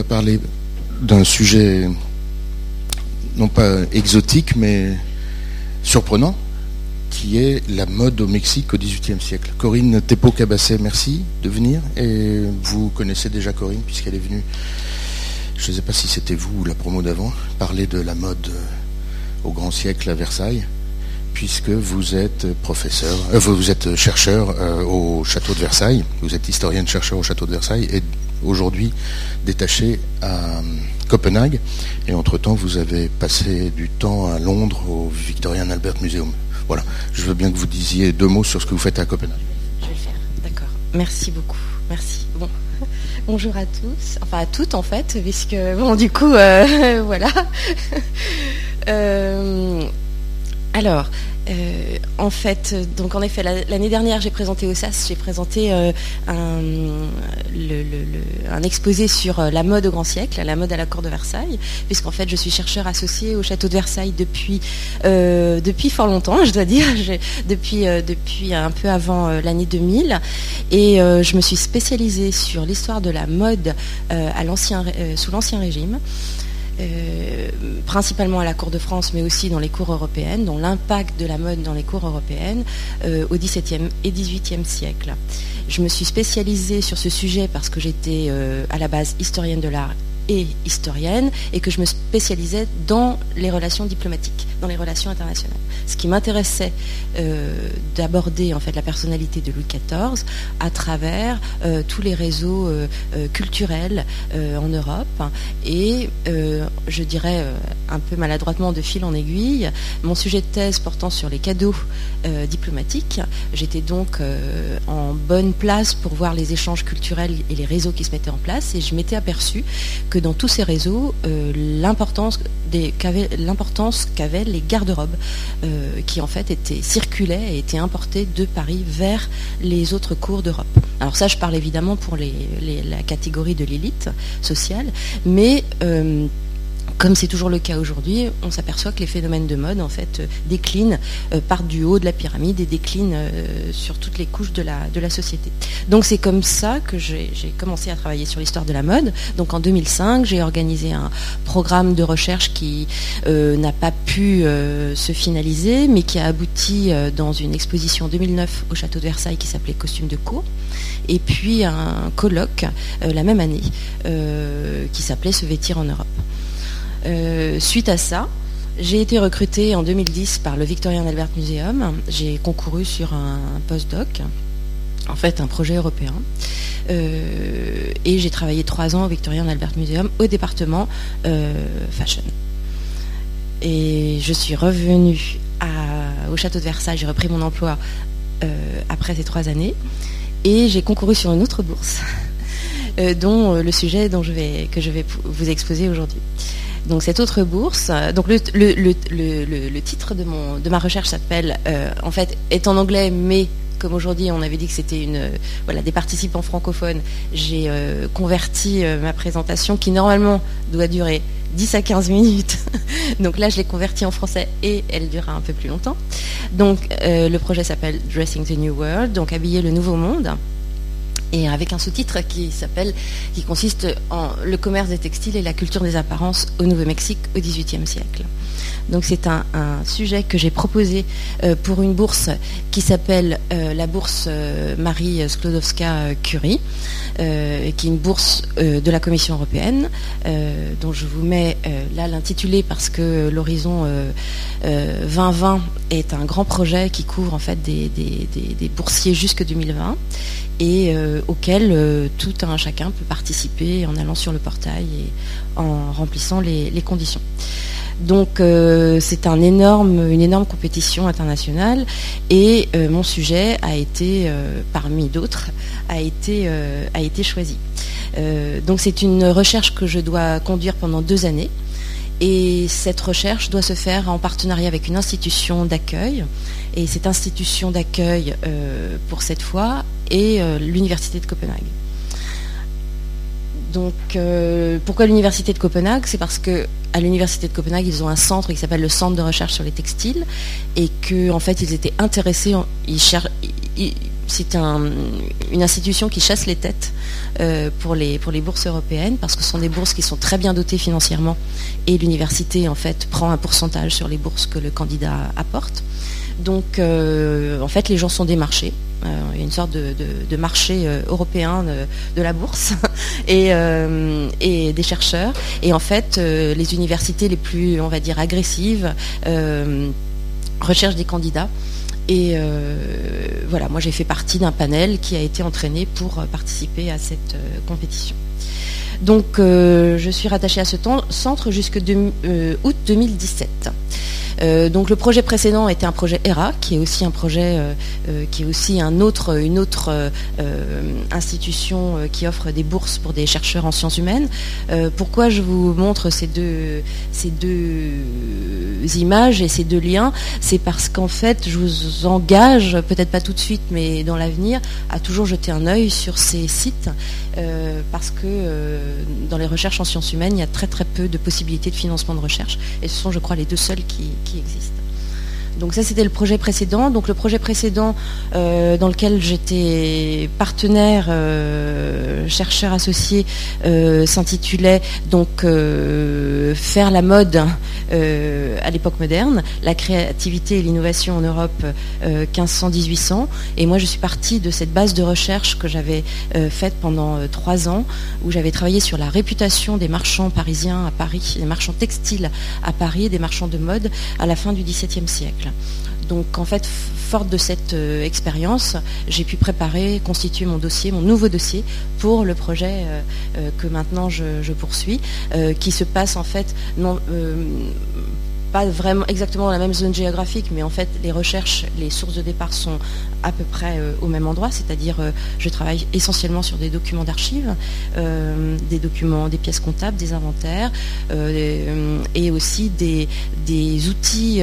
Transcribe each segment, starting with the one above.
va parler d'un sujet non pas exotique, mais surprenant, qui est la mode au Mexique au XVIIIe siècle. Corinne Tepo-Cabasset, merci de venir. Et vous connaissez déjà Corinne, puisqu'elle est venue, je ne sais pas si c'était vous ou la promo d'avant, parler de la mode au grand siècle à Versailles, puisque vous êtes professeur, euh, vous êtes chercheur euh, au château de Versailles, vous êtes historienne chercheur au château de Versailles, et aujourd'hui détaché à Copenhague. Et entre-temps, vous avez passé du temps à Londres au Victorian Albert Museum. Voilà, je veux bien que vous disiez deux mots sur ce que vous faites à Copenhague. Je vais le faire, d'accord. Merci beaucoup. Merci. Bon. Bonjour à tous, enfin à toutes en fait, puisque bon du coup euh, voilà. Euh, alors, euh, en fait, donc en effet, l'année dernière, j'ai présenté au SAS, j'ai présenté euh, un, exposé sur euh, la mode au grand siècle, la mode à la cour de Versailles, puisqu'en fait, je suis chercheur associé au château de Versailles depuis fort longtemps, je dois dire, depuis un peu avant l'année 2000, et je me suis spécialisée sur l'histoire de la mode sous l'ancien régime. Euh, principalement à la Cour de France, mais aussi dans les cours européennes, dont l'impact de la mode dans les cours européennes euh, au XVIIe et XVIIIe siècle. Je me suis spécialisée sur ce sujet parce que j'étais euh, à la base historienne de l'art et historienne et que je me spécialisais dans les relations diplomatiques, dans les relations internationales. Ce qui m'intéressait euh, d'aborder en fait la personnalité de Louis XIV à travers euh, tous les réseaux euh, culturels en Europe et je dirais un peu maladroitement de fil en aiguille mon sujet de thèse portant sur les cadeaux diplomatiques. J'étais donc en bonne place pour voir les échanges culturels et les réseaux qui se mettaient en place et je m'étais aperçu que dans tous ces réseaux, euh, l'importance qu'avaient les garde-robes, euh, qui en fait étaient, circulaient et étaient importés de Paris vers les autres cours d'Europe. Alors ça, je parle évidemment pour la catégorie de l'élite sociale, mais euh, comme c'est toujours le cas aujourd'hui, on s'aperçoit que les phénomènes de mode en fait euh, déclinent, euh, partent du haut de la pyramide et déclinent euh, sur toutes les couches de la, société. Donc c'est comme ça que j'ai commencé à travailler sur l'histoire de la mode. Donc en 2005, j'ai organisé un programme de recherche qui n'a pas pu se finaliser, mais qui a abouti dans une exposition en 2009 au château de Versailles qui s'appelait Costumes de cour, et puis un colloque la même année qui s'appelait Se vêtir en Europe. Euh, suite à ça, j'ai été recrutée en 2010 par le Victorian Albert Museum. J'ai concouru sur un, postdoc, en fait un projet européen. Euh, et j'ai travaillé trois ans au Victorian Albert Museum au département euh, fashion. Et je suis revenue au château de Versailles, j'ai repris mon emploi après ces trois années. Et j'ai concouru sur une autre bourse, dont le sujet dont je vais, que je vais vous exposer aujourd'hui. Donc cette autre bourse, euh, le, titre de ma recherche s'appelle, euh, en fait, est en anglais, mais comme aujourd'hui on avait dit que c'était une euh, voilà des participants francophones, j'ai converti ma présentation qui normalement doit durer 10 à 15 minutes. donc là je l'ai convertie en français et elle durera un peu plus longtemps. Donc le projet s'appelle Dressing the New World, donc habiller le nouveau monde et avec un sous-titre qui s'appelle, qui consiste en le commerce des textiles et la culture des apparences au Nouveau-Mexique au XVIIIe siècle. Donc c'est un, sujet que j'ai proposé euh, pour une bourse qui s'appelle euh, la bourse euh, Marie Sklodowska-Curie, qui est une bourse de la Commission européenne, dont je vous mets là l'intitulé parce que l'horizon 2020 est un grand projet qui couvre en fait des, des boursiers jusque 2020 et auquel tout un chacun peut participer en allant sur le portail et en remplissant les conditions. Donc euh, c'est une énorme compétition internationale et euh, mon sujet a été, euh, parmi d'autres, a été choisi. donc c'est une recherche que je dois conduire pendant deux années et cette recherche doit se faire en partenariat avec une institution d'accueil et cette institution d'accueil pour cette fois est l'Université de Copenhague. Donc, euh, pourquoi l'université de Copenhague? C'est parce que à l'université de Copenhague, ils ont un centre qui s'appelle le Centre de recherche sur les textiles, et qu'en en fait, ils étaient intéressés, ils, c'est une institution qui chasse les têtes pour, les, pour les bourses européennes parce que ce sont des bourses qui sont très bien dotées financièrement et l'université en fait prend un pourcentage sur les bourses que le candidat apporte. Donc en fait les gens sont démarchés euh, il y a une sorte de, marché euh, européen de, la bourse euh, et, des chercheurs. Et en fait, les universités les plus, on va dire, agressives recherchent des candidats. Et voilà, moi j'ai fait partie d'un panel qui a été entraîné pour participer à cette compétition. Donc je suis rattachée à ce centre jusqu'au août 2017. Euh, donc le projet précédent était un projet ERA, qui est aussi un projet, euh, euh, qui est aussi un autre, une autre institution qui offre des bourses pour des chercheurs en sciences humaines. pourquoi je vous montre ces deux, ces deux images et ces deux liens? C'est parce qu'en fait, je vous engage, peut-être pas tout de suite, mais dans l'avenir, à toujours jeter un œil sur ces sites, parce que dans les recherches en sciences humaines, il y a très très peu de possibilités de financement de recherche, et ce sont, je crois, les deux seuls qui, qui existe. Donc ça c'était le projet précédent. Donc le projet précédent euh, dans lequel j'étais partenaire euh, chercheur associé euh, s'intitulait donc faire la mode à l'époque moderne, la créativité et l'innovation en Europe 1500-1800. Et moi je suis partie de cette base de recherche que j'avais faite pendant trois ans où j'avais travaillé sur la réputation des marchands parisiens à Paris, des marchands textiles à Paris des marchands de mode à la fin du XVIIe siècle. Donc en fait, forte de cette euh, expérience, j'ai pu préparer, constituer mon dossier, mon nouveau dossier pour le projet euh, euh, que maintenant je, poursuis, qui se passe en fait non pas vraiment exactement dans la même zone géographique, mais en fait les recherches, les sources de départ sont à peu près au même endroit, c'est-à-dire je travaille essentiellement sur des documents d'archives, des documents, des pièces comptables, des inventaires et aussi des, des outils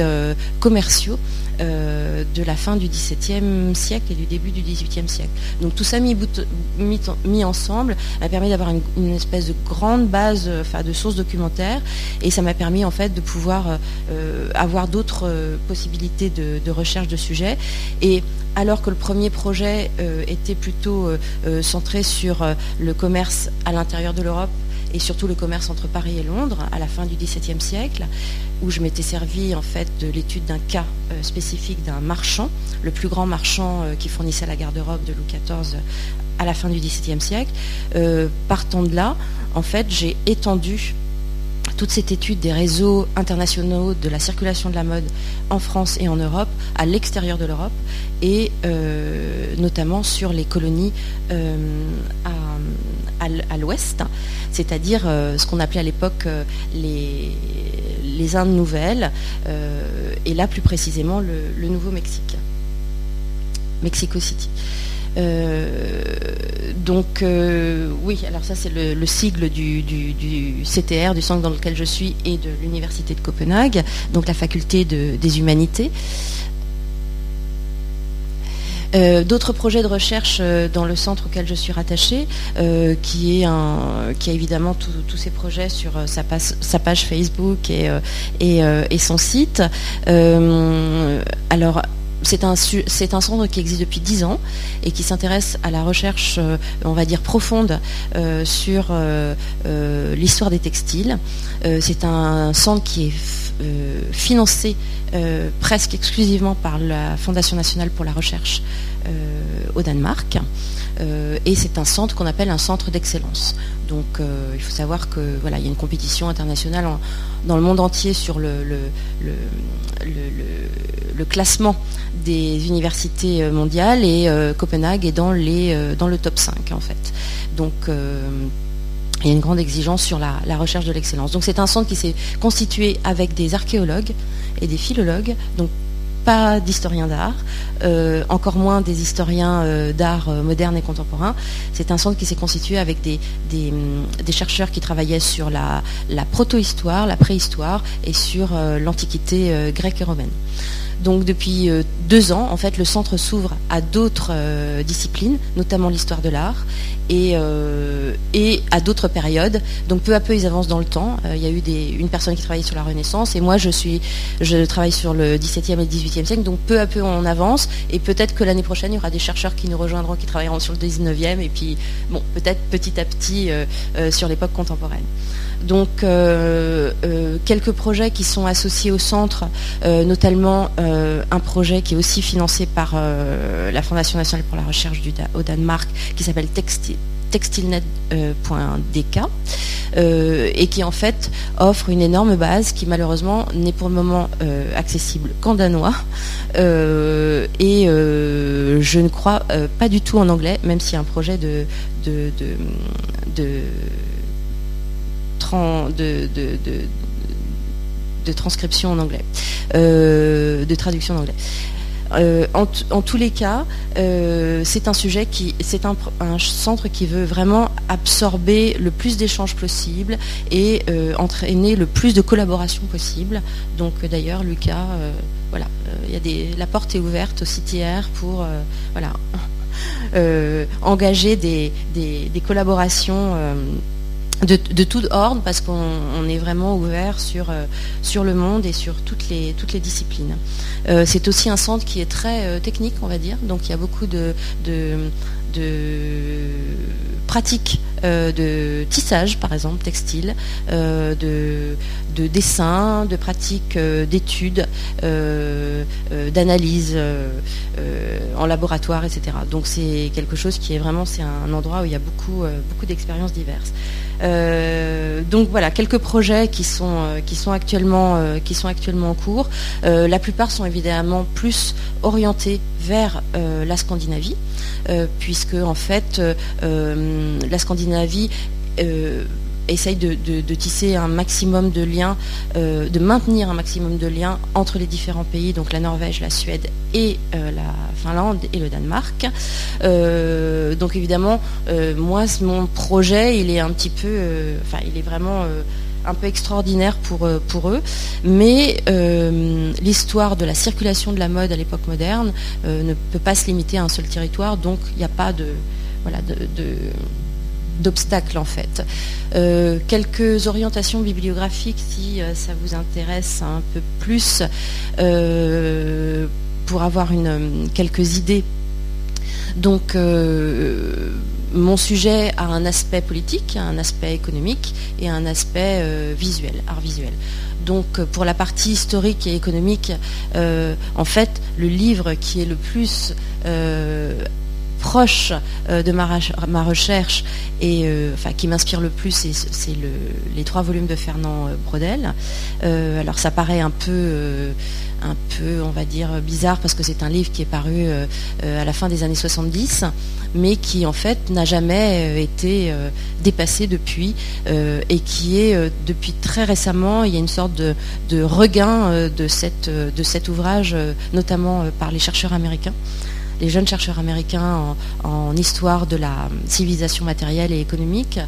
commerciaux euh, de la fin du XVIIe siècle et du début du XVIIIe siècle. Donc tout ça mis, ensemble a permis d'avoir une, espèce de grande base enfin, de sources documentaires et ça m'a permis en fait de pouvoir euh, avoir d'autres possibilités de, recherche de sujets. Et alors que le premier projet euh, était plutôt centré sur le commerce à l'intérieur de l'Europe, et surtout le commerce entre Paris et Londres à la fin du XVIIe siècle, où je m'étais servi en fait de l'étude d'un cas euh, spécifique d'un marchand, le plus grand marchand euh, qui fournissait la garde-robe de Louis XIV à la fin du XVIIe siècle. Euh, partant de là, en fait, j'ai étendu toute cette étude des réseaux internationaux de la circulation de la mode en France et en Europe, à l'extérieur de l'Europe, et notamment sur les colonies à à l'ouest, c'est-à-dire euh, ce qu'on appelait à l'époque euh, les, les, Indes nouvelles, euh, et là plus précisément le, Nouveau-Mexique, Mexico City. donc oui, alors ça c'est le, sigle du, CTR, du centre dans lequel je suis, et de l'Université de Copenhague, donc la faculté des humanités. Euh, d'autres projets de recherche euh, dans le centre auquel je suis rattachée, euh, qui, est qui a évidemment tous ces projets sur sa, page Facebook et, et, son site. alors, c'est un, un, centre qui existe depuis dix ans et qui s'intéresse à la recherche, on va dire, profonde sur l'histoire des textiles. c'est un centre qui est financé euh, presque exclusivement par la Fondation nationale pour la recherche euh, au Danemark. Euh, et c'est un centre qu'on appelle un centre d'excellence. Donc il faut savoir que voilà, il y a une compétition internationale dans le monde entier sur le, classement des universités mondiales et Copenhague est dans, dans le top 5 en fait. Donc il y a une grande exigence sur la, recherche de l'excellence. Donc c'est un centre qui s'est constitué avec des archéologues et des philologues, donc pas d'historiens d'art, euh, encore moins des historiens euh, d'art euh, moderne et contemporain. C'est un centre qui s'est constitué avec des, des, chercheurs qui travaillaient sur la, la proto-histoire, la préhistoire et sur l'antiquité grecque et romaine. Donc depuis deux ans, en fait, le centre s'ouvre à d'autres disciplines, notamment l'histoire de l'art, et, et à d'autres périodes. Donc peu à peu, ils avancent dans le temps. il y a eu une personne qui travaillait sur la Renaissance, et moi, je travaille sur le 17e et le 18e siècle. Donc peu à peu, on avance, et peut-être que l'année prochaine, il y aura des chercheurs qui nous rejoindront, qui travailleront sur le 19e, et puis, bon, peut-être petit à petit sur l'époque contemporaine. Donc euh, euh, quelques projets qui sont associés au centre, euh, notamment un projet qui est aussi financé par la Fondation nationale pour la recherche au Danemark, qui s'appelle textilenet.dk et qui en fait offre une énorme base qui malheureusement n'est pour le moment accessible qu'en danois et je ne crois pas du tout en anglais même s'il y a un projet de, transcription en anglais, euh, de traduction en anglais. Euh, en, tous les cas, euh, c'est un sujet qui, c'est un, centre qui veut vraiment absorber le plus d'échanges possible et entraîner le plus de collaboration possible. Donc d'ailleurs, Lucas, voilà, la porte est ouverte au CTR pour, engager des collaborations de, tout ordre parce qu'on est vraiment ouvert sur, euh, sur le monde et sur toutes les, disciplines. Euh, c'est aussi un centre qui est très euh, technique, on va dire, donc il y a beaucoup de, de, pratiques de tissage, par exemple, textile, de, de dessin, de pratiques d'études, d'analyse en laboratoire, etc. Donc c'est quelque chose qui est vraiment, c'est un endroit où il y a beaucoup, beaucoup d'expériences diverses. Euh, donc voilà, quelques projets qui sont, euh, qui sont, actuellement, euh, qui sont actuellement en cours. la plupart sont évidemment plus orientés vers la Scandinavie, puisque en fait la Scandinavie essaye de, tisser un maximum de liens, euh, de maintenir un maximum de liens entre les différents pays, donc la Norvège, la Suède et euh, la Finlande et le Danemark. Euh, donc évidemment, moi, mon projet, il est un petit peu, enfin, il est vraiment un peu extraordinaire pour, pour eux, mais l'histoire de la circulation de la mode à l'époque moderne ne peut pas se limiter à un seul territoire, donc il n'y a pas de, voilà, de d'obstacles en fait. Euh, quelques orientations bibliographiques si euh, ça vous intéresse un peu plus euh, pour avoir une, quelques idées. Donc mon sujet a un aspect politique, un aspect économique et un aspect visuel, art visuel. Donc pour la partie historique et économique, en fait, le livre qui est le plus proche euh, de ma, recherche et euh, qui m'inspire le plus, c'est les trois volumes de Fernand euh, Brodel. alors ça paraît un peu on va dire, bizarre parce que c'est un livre qui est paru à la fin des années 70, mais qui en fait n'a jamais été dépassé depuis et qui est depuis très récemment, il y a une sorte de, regain de cet ouvrage, notamment par les chercheurs américains les jeunes chercheurs américains en, histoire de la civilisation matérielle et économique.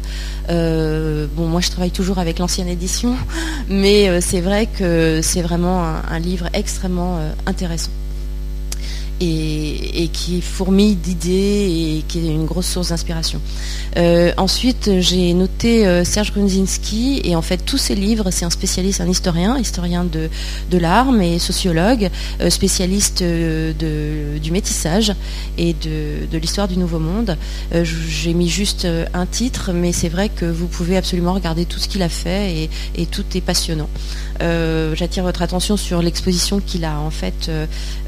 Euh, bon, moi je travaille toujours avec l'ancienne édition, mais euh, c'est vrai que c'est vraiment un, livre extrêmement euh, intéressant et, qui fourmille d'idées et qui est une grosse source d'inspiration. Euh, ensuite, j'ai noté euh, Serge Grunzinski et en fait tous ses livres, c'est un spécialiste, un historien, historien de, de l'art, mais sociologue, euh, spécialiste du métissage et de, l'histoire du Nouveau Monde. j'ai mis juste un titre, mais c'est vrai que vous pouvez absolument regarder tout ce qu'il a fait et, tout est passionnant. J'attire votre attention sur l'exposition qu'il a en fait,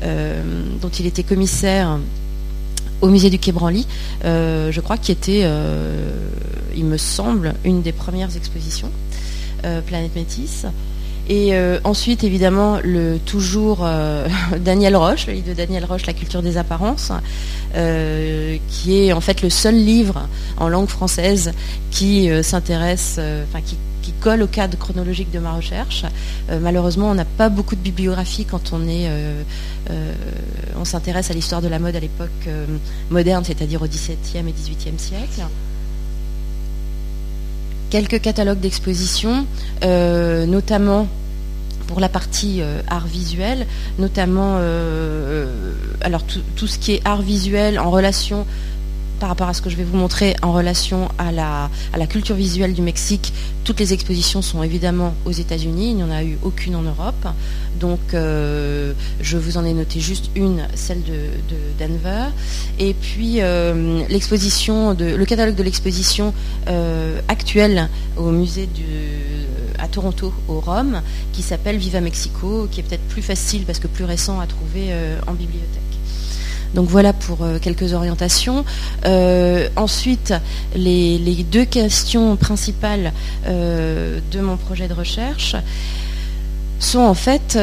dont il il était commissaire au musée du Quai Branly, euh, je crois, qui était, euh, il me semble, une des premières expositions, euh, Planète Métis. Et ensuite, évidemment, le toujours Daniel Roche, le livre de Daniel Roche, La culture des apparences, qui est en fait le seul livre en langue française qui s'intéresse, enfin qui qui colle au cadre chronologique de ma recherche. Euh, malheureusement, on n'a pas beaucoup de bibliographie quand on est, euh, euh, on s'intéresse à l'histoire de la mode à l'époque moderne, c'est-à-dire au XVIIe et XVIIIe siècle. Quelques catalogues d'exposition, notamment pour la partie art visuel, notamment alors tout, ce qui est art visuel en relation par rapport à ce que je vais vous montrer en relation à la, culture visuelle du Mexique, toutes les expositions sont évidemment aux États-Unis, il n'y en a eu aucune en Europe. Donc euh, je vous en ai noté juste une, celle de, Denver. Et puis euh, l'exposition, le catalogue de l'exposition euh, actuelle au musée à Toronto, au Rome, qui s'appelle Viva Mexico, qui est peut-être plus facile parce que plus récent à trouver en bibliothèque. Donc voilà pour euh, quelques orientations. Euh, ensuite, les, deux questions principales euh, de mon projet de recherche sont en fait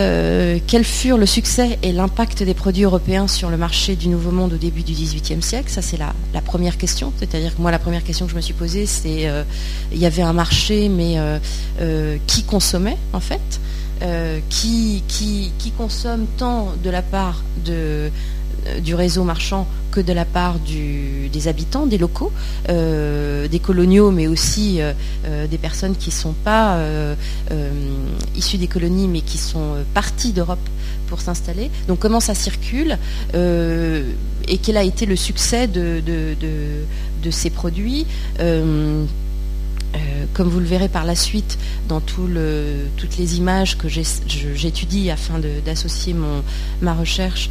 quels furent le succès et l'impact des produits européens sur le marché du Nouveau Monde au début du XVIIIe siècle? Ça, c'est la, première question. C'est-à-dire que moi, la première question que je me suis posée, c'est il y avait un marché, mais qui consommait en fait? Qui, consomme tant de la part de, euh, du réseau marchand que de la part des habitants, des locaux, euh, des coloniaux, mais aussi euh, des personnes qui ne sont pas issues des colonies, mais qui sont parties d'Europe pour s'installer. Donc comment ça circule et quel a été le succès de, ces produits comme vous le verrez par la suite dans toutes les images que j'étudie afin d'associer ma recherche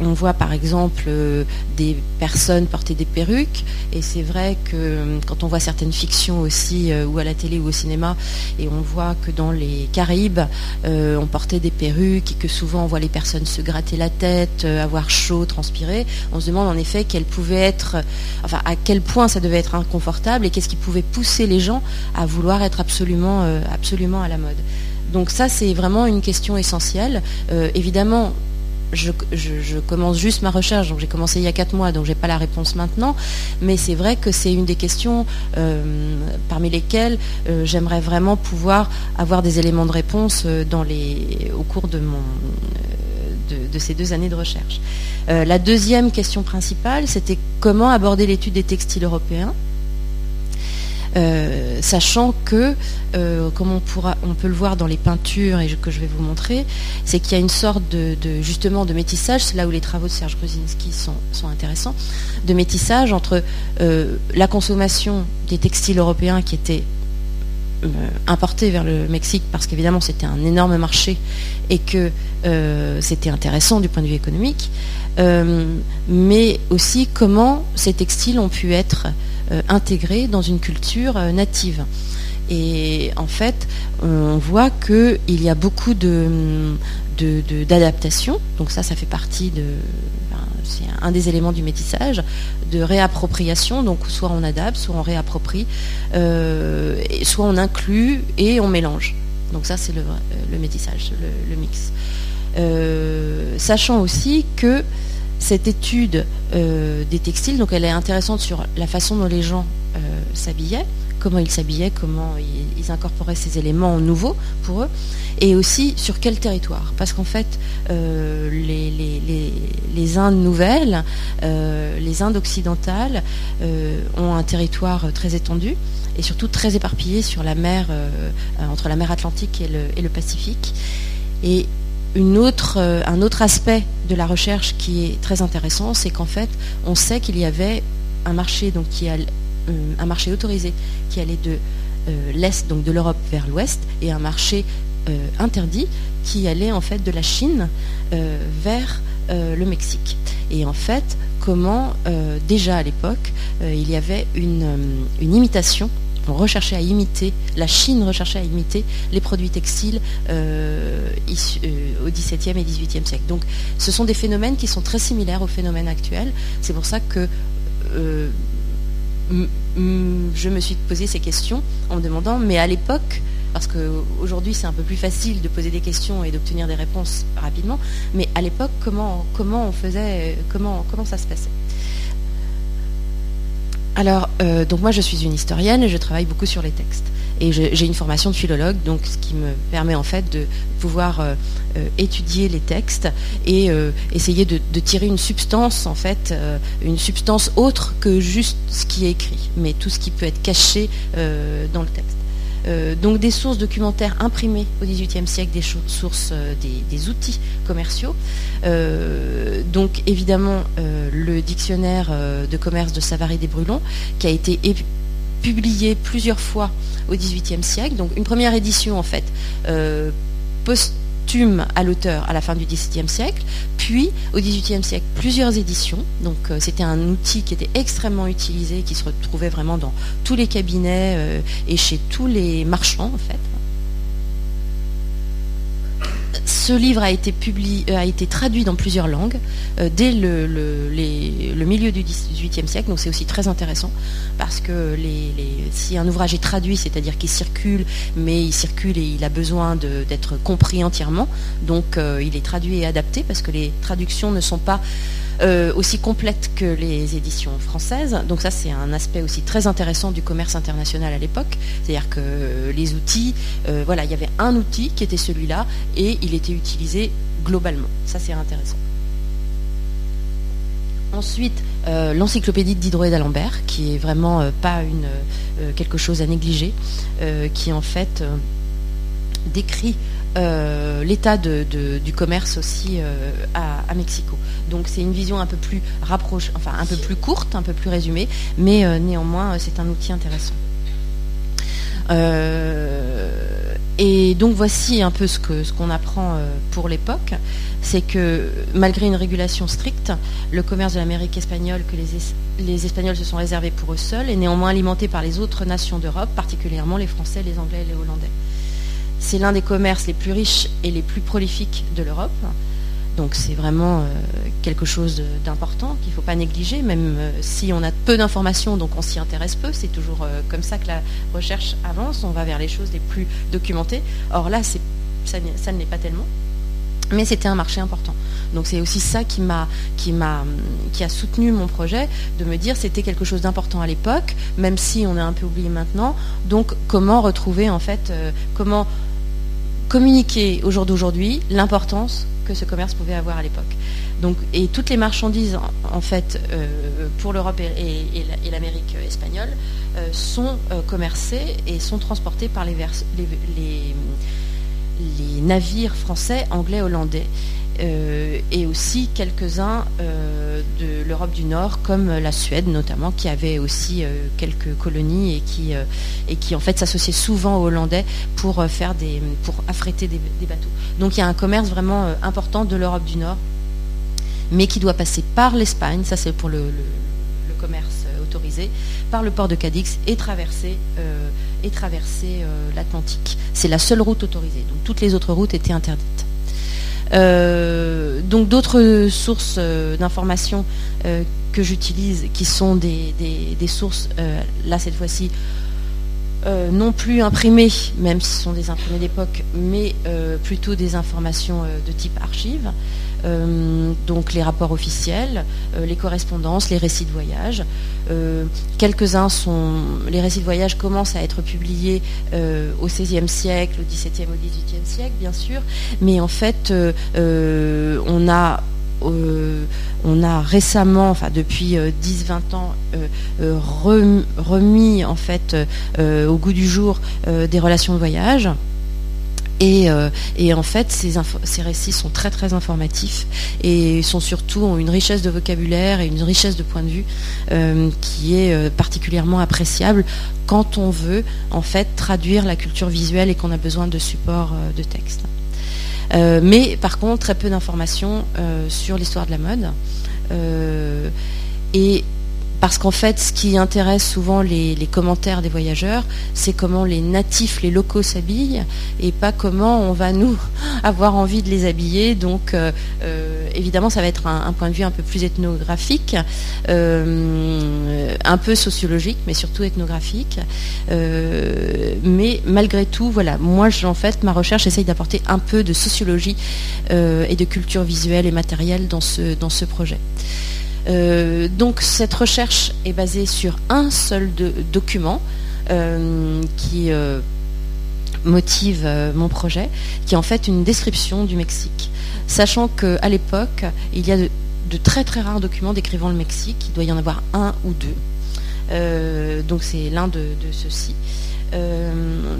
on voit par exemple euh, des personnes porter des perruques et c'est vrai que euh, quand on voit certaines fictions aussi euh, ou à la télé ou au cinéma et on voit que dans les Caraïbes on portait des perruques et que souvent on voit les personnes se gratter la tête, avoir chaud, transpirer, on se demande en effet à quel point ça devait être inconfortable et qu'est-ce qui pouvait pousser les gens à vouloir être absolument, absolument à la mode. Donc ça c'est vraiment une question essentielle. évidemment, je, commence juste ma recherche, donc j'ai commencé il y a quatre mois, donc je n'ai pas la réponse maintenant, mais c'est vrai que c'est une des questions euh, parmi lesquelles euh, j'aimerais vraiment pouvoir avoir des éléments de réponse euh, au cours de, ces deux années de recherche. la deuxième question principale, c'était comment aborder l'étude des textiles européens euh, sachant que, euh, comme on, peut le voir dans les peintures et que je vais vous montrer, c'est qu'il y a une sorte de, justement de métissage, c'est là où les travaux de Serge Gruzinski sont, intéressants, de métissage entre euh, la consommation des textiles européens qui étaient importés vers le Mexique parce qu'évidemment c'était un énorme marché et que c'était intéressant du point de vue économique, mais aussi comment ces textiles ont pu être intégrés dans une culture euh, native. Et en fait, on voit qu'il y a beaucoup de, d'adaptation. Donc ça, ça fait partie de, c'est un des éléments du métissage, de réappropriation. Donc soit on adapte, soit on réapproprie, euh, soit on inclut et on mélange. Donc ça, c'est le, métissage, le, mix. sachant aussi que cette étude euh, des textiles, donc elle est intéressante sur la façon dont les gens euh, s'habillaient, comment ils s'habillaient, comment ils, incorporaient ces éléments nouveaux pour eux, et aussi sur quel territoire. Parce qu'en fait, euh, les, Indes nouvelles, les Indes occidentales ont un territoire très étendu et surtout très éparpillé sur la mer, entre la mer Atlantique et le, et le Pacifique. Et euh, un autre aspect de la recherche qui est très intéressant, c'est qu'en fait, on sait qu'il y avait un marché, euh, autorisé qui allait de euh, l'Est, donc de l'Europe vers l'Ouest, et un marché interdit qui allait en fait de la Chine vers le Mexique. Et en fait, comment déjà à l'époque, il y avait une, imitation on recherchait à imiter, la Chine recherchait à imiter les produits textiles euh, euh, au XVIIe et XVIIIe siècle. Donc ce sont des phénomènes qui sont très similaires aux phénomènes actuels. C'est pour ça que euh, je me suis posé ces questions en me demandant, mais à l'époque, parce qu'aujourd'hui c'est un peu plus facile de poser des questions et d'obtenir des réponses rapidement, mais à l'époque, comment, comment on faisait, comment, comment ça se passait? Alors, euh, donc moi je suis une historienne et je travaille beaucoup sur les textes. Et j'ai une formation de philologue, donc ce qui me permet en fait de pouvoir euh, euh, étudier les textes et essayer de, tirer une substance en fait, une substance autre que juste ce qui est écrit, mais tout ce qui peut être caché dans le texte. Donc des sources documentaires imprimées au XVIIIe siècle, des sources, des, outils commerciaux. donc évidemment le dictionnaire de commerce de Savary des Brulons, qui a été publié plusieurs fois au XVIIIe siècle. Donc une première édition en fait à l'auteur à la fin du XVIIe siècle, puis au XVIIIe siècle plusieurs éditions. Donc euh, c'était un outil qui était extrêmement utilisé, qui se retrouvait vraiment dans tous les cabinets euh, et chez tous les marchands en fait ce livre a été, publié, euh, a été traduit dans plusieurs langues euh, dès le, milieu du XVIIIe siècle, donc c'est aussi très intéressant parce que si un ouvrage est traduit, c'est-à-dire qu'il circule, mais il circule et il a besoin d'être compris entièrement, donc euh, il est traduit et adapté parce que les traductions ne sont pas euh, aussi complète que les éditions françaises. Donc ça, c'est un aspect aussi très intéressant du commerce international à l'époque. C'est-à-dire que les outils, euh, voilà, il y avait un outil qui était celui-là et il était utilisé globalement. Ça, c'est intéressant. Ensuite, euh, l'encyclopédie d'Hydroé d'Alembert, qui est vraiment pas une, quelque chose à négliger, qui en fait décrit l'état du commerce aussi à Mexico. Donc c'est une vision un peu plus rapprochée, enfin un peu plus courte, un peu plus résumée, mais euh, néanmoins euh, c'est un outil intéressant. Euh, et donc voici un peu ce qu'on ce qu'on apprend pour l'époque, c'est que malgré une régulation stricte, le commerce de l'Amérique espagnole que les, les, Espagnols se sont réservés pour eux seuls est néanmoins alimenté par les autres nations d'Europe, particulièrement les Français, les Anglais et les Hollandais. C'est l'un des commerces les plus riches et les plus prolifiques de l'Europe. Donc c'est vraiment euh, quelque chose d'important qu'il ne faut pas négliger, même euh, si on a peu d'informations, donc on s'y intéresse peu. C'est toujours euh, comme ça que la recherche avance, on va vers les choses les plus documentées. Or là, ça, ne l'est pas tellement. Mais c'était un marché important. Donc c'est aussi ça qui a soutenu mon projet, de me dire c'était quelque chose d'important à l'époque, même si on est un peu oublié maintenant. Donc comment retrouver en fait, comment communiquer au jour d'aujourd'hui l'importance que ce commerce pouvait avoir à l'époque. Et toutes les marchandises, en, fait, euh, pour l'Europe et, l'Amérique espagnole, euh, sont euh, commercées et sont transportées par les navires français, anglais, hollandais. Euh, et aussi quelques-uns euh, de l'Europe du Nord, comme la Suède notamment, qui avait aussi euh, quelques colonies et qui, et en fait s'associaient souvent aux Hollandais pour, faire des, pour affréter des, bateaux. Donc il y a un commerce vraiment important de l'Europe du Nord, mais qui doit passer par l'Espagne, ça c'est pour le, commerce autorisé, par le port de Cadix et traverser l'Atlantique. C'est la seule route autorisée, donc toutes les autres routes étaient interdites. Euh, donc d'autres sources euh, d'informations euh, que j'utilise, qui sont des, sources, là cette fois-ci, non plus imprimées, même si ce sont des imprimés d'époque, mais plutôt des informations de type archive. Euh, donc les rapports officiels, euh, les correspondances, les récits de voyage. Euh, quelques-uns sont. Les récits de voyage commencent à être publiés au XVIe siècle, au XVIIe, au XVIIIe siècle, bien sûr, mais en fait, on a on a récemment, enfin depuis 10-20 ans, remis en fait au goût du jour des relations de voyage. Euh, et, en fait, ces, récits sont très très informatifs et sont surtout ont une richesse de vocabulaire et une richesse de point de vue euh, qui est euh, particulièrement appréciable quand on veut en fait traduire la culture visuelle et qu'on a besoin de supports de texte. mais par contre, très peu d'informations sur l'histoire de la mode. et parce qu'en fait, ce qui intéresse souvent les, commentaires des voyageurs, c'est comment les natifs, les locaux s'habillent, et pas comment on va nous avoir envie de les habiller. Donc, euh, euh, évidemment, ça va être un, point de vue un peu plus ethnographique, euh, un peu sociologique, mais surtout ethnographique. mais malgré tout, voilà, moi, en fait, ma recherche essaye d'apporter un peu de sociologie et de culture visuelle et matérielle dans ce, dans ce projet. Euh, donc cette recherche est basée sur un seul document euh, qui euh, motive mon projet, qui est en fait une description du Mexique. Sachant qu'à l'époque, il y a de, très très rares documents décrivant le Mexique, il doit y en avoir un ou deux. donc c'est l'un de, ceux-ci.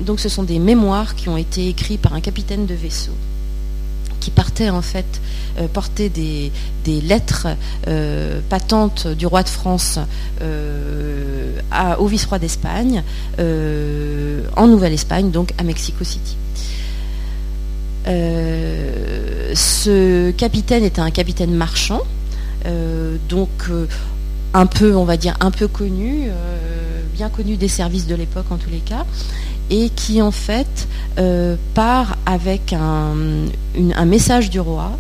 donc ce sont des mémoires qui ont été écrits par un capitaine de vaisseau qui partait en fait euh, porter des, lettres euh, patentes du roi de France euh, au vice-roi d'Espagne en Nouvelle-Espagne, donc à Mexico City. ce capitaine était un capitaine marchand, donc un peu, on va dire, un peu connu, bien connu des services de l'époque en tous les cas, et qui en fait euh, part avec un, message du roi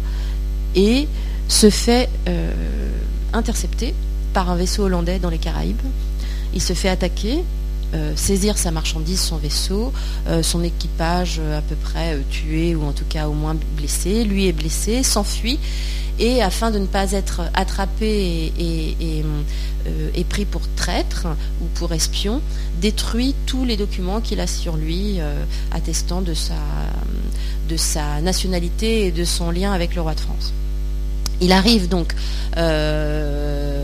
et se fait euh, intercepter par un vaisseau hollandais dans les Caraïbes. Il se fait attaquer, saisir sa marchandise, son vaisseau, son équipage à peu près tué ou en tout cas au moins blessé. Lui est blessé, s'enfuit et afin de ne pas être attrapé et, euh, pris pour traître ou pour espion, détruit tous les documents qu'il a sur lui euh, attestant de sa, nationalité et de son lien avec le roi de France. Il arrive donc euh,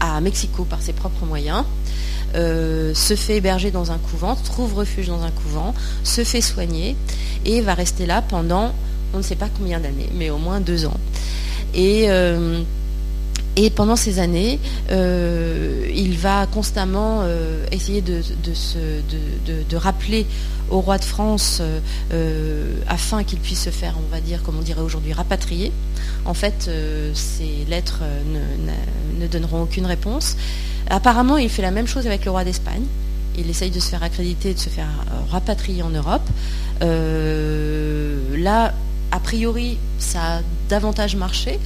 à Mexico par ses propres moyens. Se fait héberger dans un couvent, trouve refuge dans un couvent, se fait soigner et va rester là pendant on ne sait pas combien d'années, mais au moins deux ans. Euh, et pendant ces années, euh, il va constamment euh, essayer de, de, rappeler au roi de France afin qu'il puisse se faire, on va dire, comme on dirait aujourd'hui, rapatrier. En fait, ces lettres ne, donneront aucune réponse. Apparemment, il fait la même chose avec le roi d'Espagne. Il essaye de se faire accréditer, de se faire rapatrier en Europe. là, a priori, ça a davantage marché.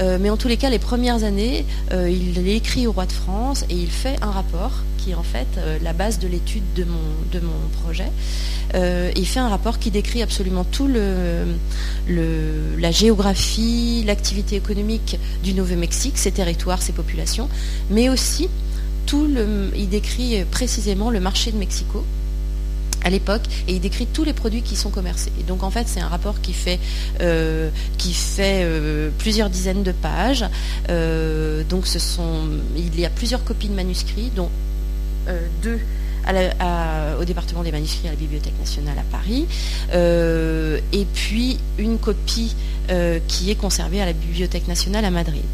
Euh, mais en tous les cas, les premières années, euh, il écrit au roi de France et il fait un rapport qui est en fait euh, la base de l'étude de mon, projet. il fait un rapport qui décrit absolument tout la géographie, l'activité économique du Nouveau-Mexique, ses territoires, ses populations, mais aussi tout le, il décrit précisément le marché de Mexico, à l'époque et il décrit tous les produits qui sont commercés. Donc en fait c'est un rapport qui fait, euh, euh, plusieurs dizaines de pages. Euh, donc il y a plusieurs copies de manuscrits, dont deux au département des manuscrits à la Bibliothèque nationale à Paris, et puis une copie qui est conservée à la Bibliothèque nationale à Madrid.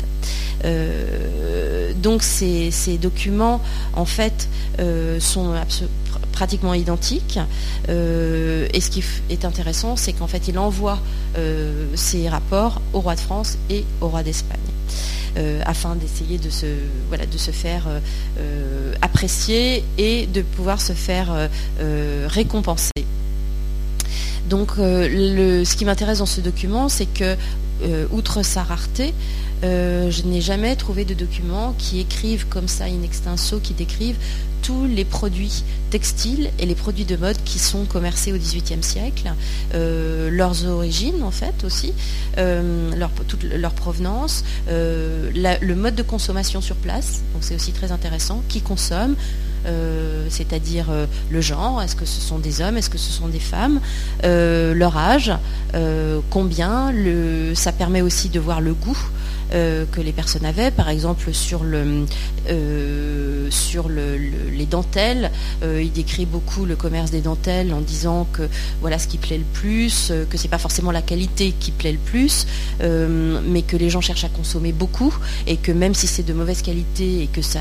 donc ces, ces, documents en fait sont pratiquement identiques. Euh, et ce qui est intéressant, c'est qu'en fait, il envoie euh, ses rapports au roi de France et au roi d'Espagne. Euh, afin d'essayer de se, voilà, de se faire apprécier et de pouvoir se faire récompenser. Donc ce qui m'intéresse dans ce document, c'est que, outre sa rareté, je n'ai jamais trouvé de document qui écrivent comme ça in extenso, qui décrivent tous les produits textiles et les produits de mode qui sont commercés au XVIIIe siècle, euh, leurs origines en fait aussi, euh, leur, toute leur provenance, euh, le mode de consommation sur place, donc c'est aussi très intéressant, qui consomme, c'est-à-dire le genre, est-ce que ce sont des hommes, est-ce que ce sont des femmes, leur âge, combien, ça permet aussi de voir le goût. Euh, que les personnes avaient, par exemple sur, le, euh, sur les dentelles. Euh, il décrit beaucoup le commerce des dentelles en disant que voilà ce qui plaît le plus, que c'est pas forcément la qualité qui plaît le plus, mais que les gens cherchent à consommer beaucoup et que même si c'est de mauvaise qualité et que ça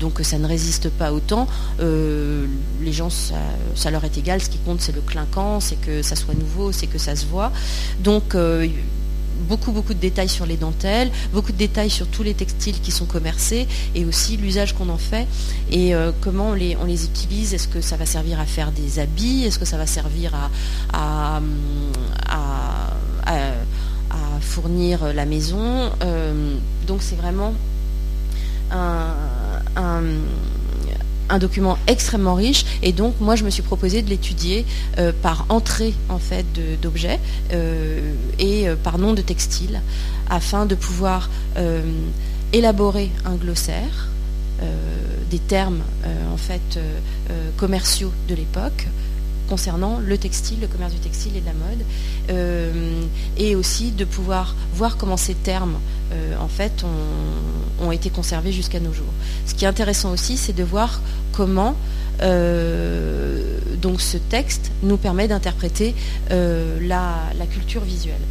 donc ça ne résiste pas autant, les gens ça, ça, leur est égal. Ce qui compte c'est le clinquant, c'est que ça soit nouveau, c'est que ça se voit. Donc beaucoup, beaucoup de détails sur les dentelles, beaucoup de détails sur tous les textiles qui sont commercés et aussi l'usage qu'on en fait et euh, comment on les, on les utilise. Est-ce que ça va servir à faire des habits? Est-ce que ça va servir à, fournir la maison? Euh, Donc c'est vraiment un un document extrêmement riche et donc moi je me suis proposé de l'étudier euh, par entrée en fait d'objets euh, et euh, par nom de textile afin de pouvoir élaborer un glossaire des termes en fait commerciaux de l'époque concernant le textile, le commerce du textile et de la mode, et aussi de pouvoir voir comment ces termes en fait ont été conservés jusqu'à nos jours. Ce qui est intéressant aussi, c'est de voir comment euh, donc ce texte nous permet d'interpréter la, la, culture visuelle.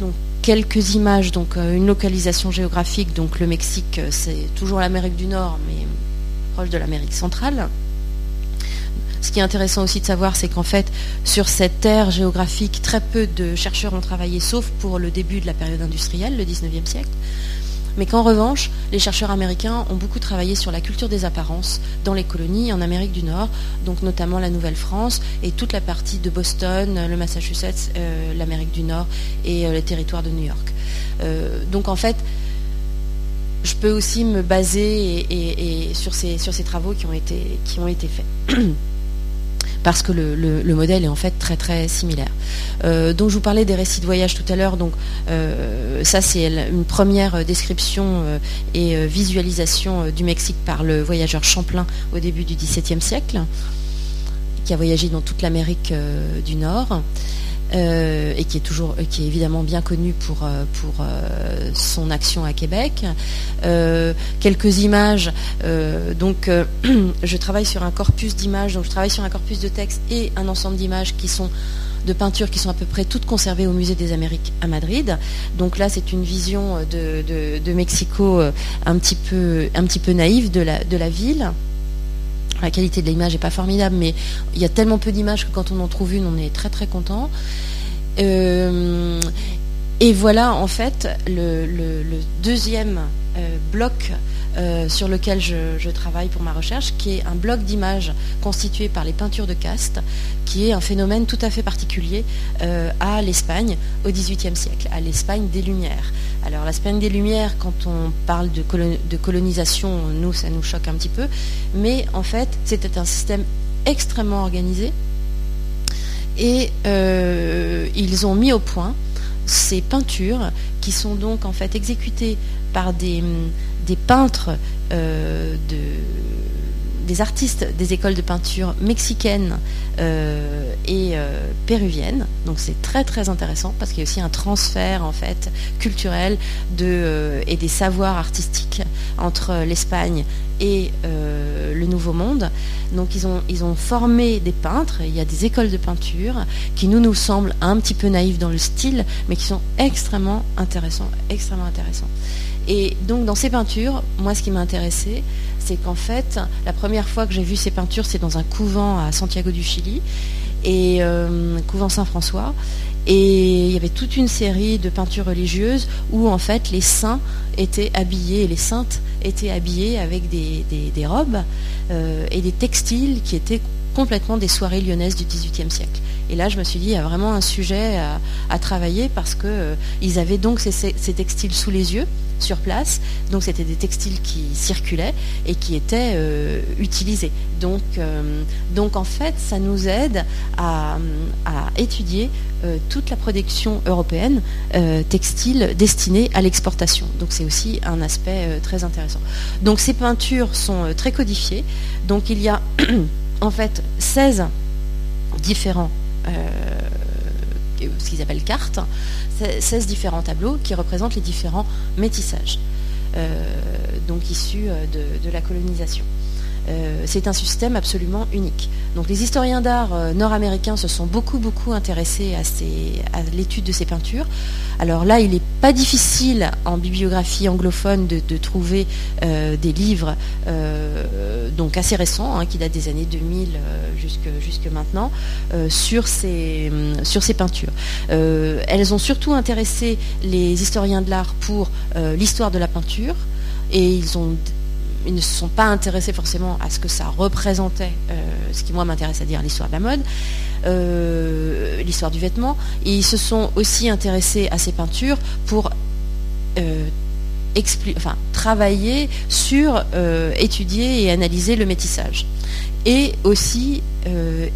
Donc quelques images, donc une localisation géographique, donc le Mexique c'est toujours l'Amérique du Nord mais proche de l'Amérique centrale. Ce qui est intéressant aussi de savoir, c'est qu'en fait, sur cette terre géographique, très peu de chercheurs ont travaillé, sauf pour le début de la période industrielle, le 19e siècle. Mais qu'en revanche, les chercheurs américains ont beaucoup travaillé sur la culture des apparences dans les colonies en Amérique du Nord, donc notamment la Nouvelle-France et toute la partie de Boston, le Massachusetts, euh, l'Amérique du Nord et euh, les territoires de New York. Euh, donc en fait, je peux aussi me baser sur, ces, travaux qui ont été faits. parce que le, modèle est en fait très très similaire. Euh, donc je vous parlais des récits de voyage tout à l'heure, donc euh, ça c'est une première description euh, et visualisation du Mexique par le voyageur Champlain au début du XVIIe siècle, qui a voyagé dans toute l'Amérique du Nord. Euh, et qui est toujours, qui est évidemment bien connu pour, euh, pour euh, son action à Québec. quelques images. donc, je travaille sur un corpus d'images. Donc, je travaille sur un corpus de texte et un ensemble d'images qui sont de peintures qui sont à peu près toutes conservées au Musée des Amériques à Madrid. Donc là, c'est une vision de, de, Mexico un petit peu, un petit peu naïve de la, de la ville la qualité de l'image n'est pas formidable, mais il y a tellement peu d'images que quand on en trouve une, on est très très content. Euh, et voilà en fait le, deuxième bloc euh, sur lequel je, travaille pour ma recherche, qui est un bloc d'images constitué par les peintures de caste, qui est un phénomène tout à fait particulier à l'Espagne au XVIIIe siècle, à l'Espagne des Lumières. Alors l'Espagne des Lumières, quand on parle de, colonisation, nous, ça nous choque un petit peu, mais en fait, c'était un système extrêmement organisé, et euh, ils ont mis au point ces peintures qui sont donc en fait exécutées par des, peintres euh, de des artistes des écoles de peinture mexicaines euh, et euh, péruviennes. Donc c'est très très intéressant parce qu'il y a aussi un transfert en fait culturel de, et des savoirs artistiques entre l'Espagne et le Nouveau Monde. Donc ils ont, ils ont formé des peintres, il y a des écoles de peinture qui nous nous semblent un petit peu naïves dans le style, mais qui sont extrêmement intéressants, extrêmement intéressants. Et donc dans ces peintures, moi ce qui m'a intéressé, c'est qu'en fait, la première fois que j'ai vu ces peintures, c'est dans un couvent à Santiago du Chili, et euh, couvent Saint-François. Et il y avait toute une série de peintures religieuses où en fait les saints étaient habillés, les saintes étaient habillées avec des, robes euh, et des textiles qui étaient complètement des soirées lyonnaises du XVIIIe siècle. Et là, je me suis dit, il y a vraiment un sujet à, travailler parce qu'ils euh, avaient donc ces, textiles sous les yeux sur place. Donc c'était des textiles qui circulaient et qui étaient euh, utilisés. Donc, euh, donc en fait, ça nous aide à, étudier euh, toute la production européenne textile destinée à l'exportation. Donc c'est aussi un aspect très intéressant. Donc ces peintures sont très codifiées. Donc il y a en fait 16 différents ce qu'ils appellent cartes, 16 différents tableaux qui représentent les différents métissages, euh, donc issus euh, de la colonisation. Euh, c'est un système absolument unique. Donc les historiens d'art euh, nord-américains se sont beaucoup beaucoup intéressés à, l'étude de ces peintures. Alors là, il n'est pas difficile en bibliographie anglophone de, trouver euh, des livres donc assez récents, hein, qui datent des années 2000 jusque, maintenant, sur, ces, sur ces peintures. elles ont surtout intéressé les historiens de l'art pour l'histoire de la peinture et ils ont ils ne se sont pas intéressés forcément à ce que ça représentait, euh, ce qui moi m'intéresse à dire l'histoire de la mode, euh, l'histoire du vêtement. Ils se sont aussi intéressés à ces peintures pour euh, enfin, travailler sur étudier et analyser le métissage. Et aussi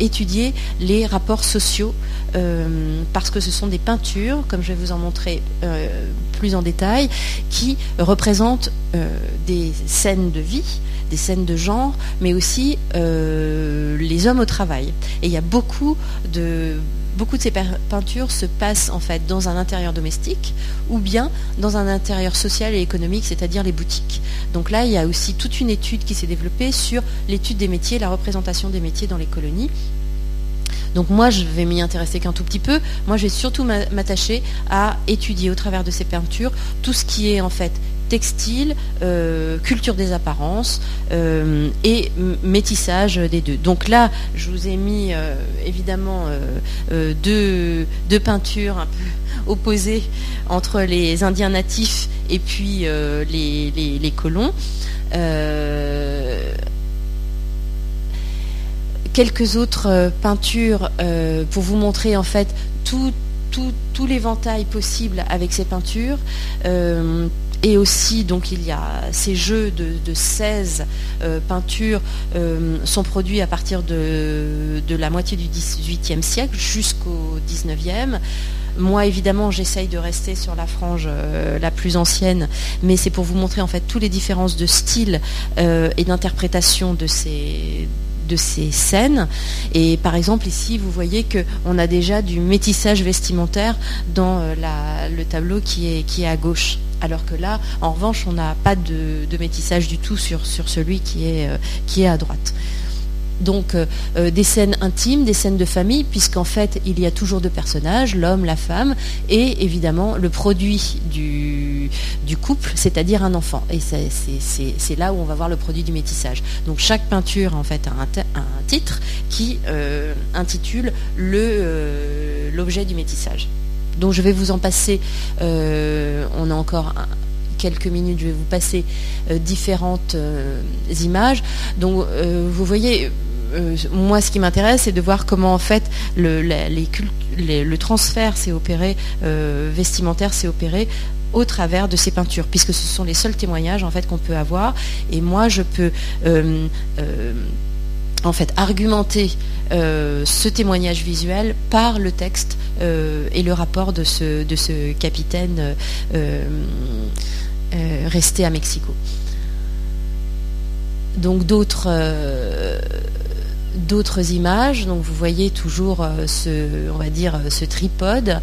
étudier les rapports sociaux euh, parce que ce sont des peintures, comme je vais vous en montrer euh, plus en détail, qui représentent euh, des scènes de vie, des scènes de genre, mais aussi les hommes au travail. Et il y a beaucoup de beaucoup de ces peintures se passent en fait dans un intérieur domestique ou bien dans un intérieur social et économique, c'est-à-dire les boutiques. Donc là, il y a aussi toute une étude qui s'est développée sur l'étude des métiers, la représentation des métiers dans les colonies Donc moi, je vais m'y intéresser qu'un tout petit peu. Moi, je vais surtout m'attacher à étudier au travers de ces peintures tout ce qui est en fait textile, euh, culture des apparences euh, et métissage des deux. Donc là, je vous ai mis euh, évidemment deux, peintures un peu opposées entre les Indiens natifs et puis les, colons. quelques autres peintures pour vous montrer en fait tout, tout, l'éventail possible avec ces peintures. Et aussi, donc, il y a ces jeux de, 16 euh, peintures euh, sont produits à partir de, la moitié du XVIIIe siècle jusqu'au XIXe. Moi, évidemment, j'essaye de rester sur la frange euh, la plus ancienne, mais c'est pour vous montrer en fait toutes les différences de style et d'interprétation de ces de ces scènes. Et par exemple, ici, vous voyez qu'on a déjà du métissage vestimentaire dans le tableau qui est, à gauche. Alors que là, en revanche, on n'a pas de, métissage du tout sur, celui euh, qui est à droite. Donc euh, euh, des scènes intimes, des scènes de famille, puisqu'en fait il y a toujours deux personnages, l'homme, la femme, et évidemment le produit du, couple, c'est-à-dire un enfant. Et c'est là où on va voir le produit du métissage. Donc chaque peinture en fait a un, titre qui intitule l'objet du métissage. Donc je vais vous en passer, euh, on a encore quelques minutes, je vais vous passer euh, différentes euh, images. Donc vous voyez, moi ce qui m'intéresse c'est de voir comment en fait le, transfert s'est opéré, vestimentaire s'est opéré au travers de ces peintures, puisque ce sont les seuls témoignages en fait qu'on peut avoir. Et moi je peux en fait argumenter euh, ce témoignage visuel par le texte euh, et le rapport de ce, capitaine euh, resté à Mexico. Donc d'autres d'autres images. Donc vous voyez toujours ce, on va dire, ce tripode.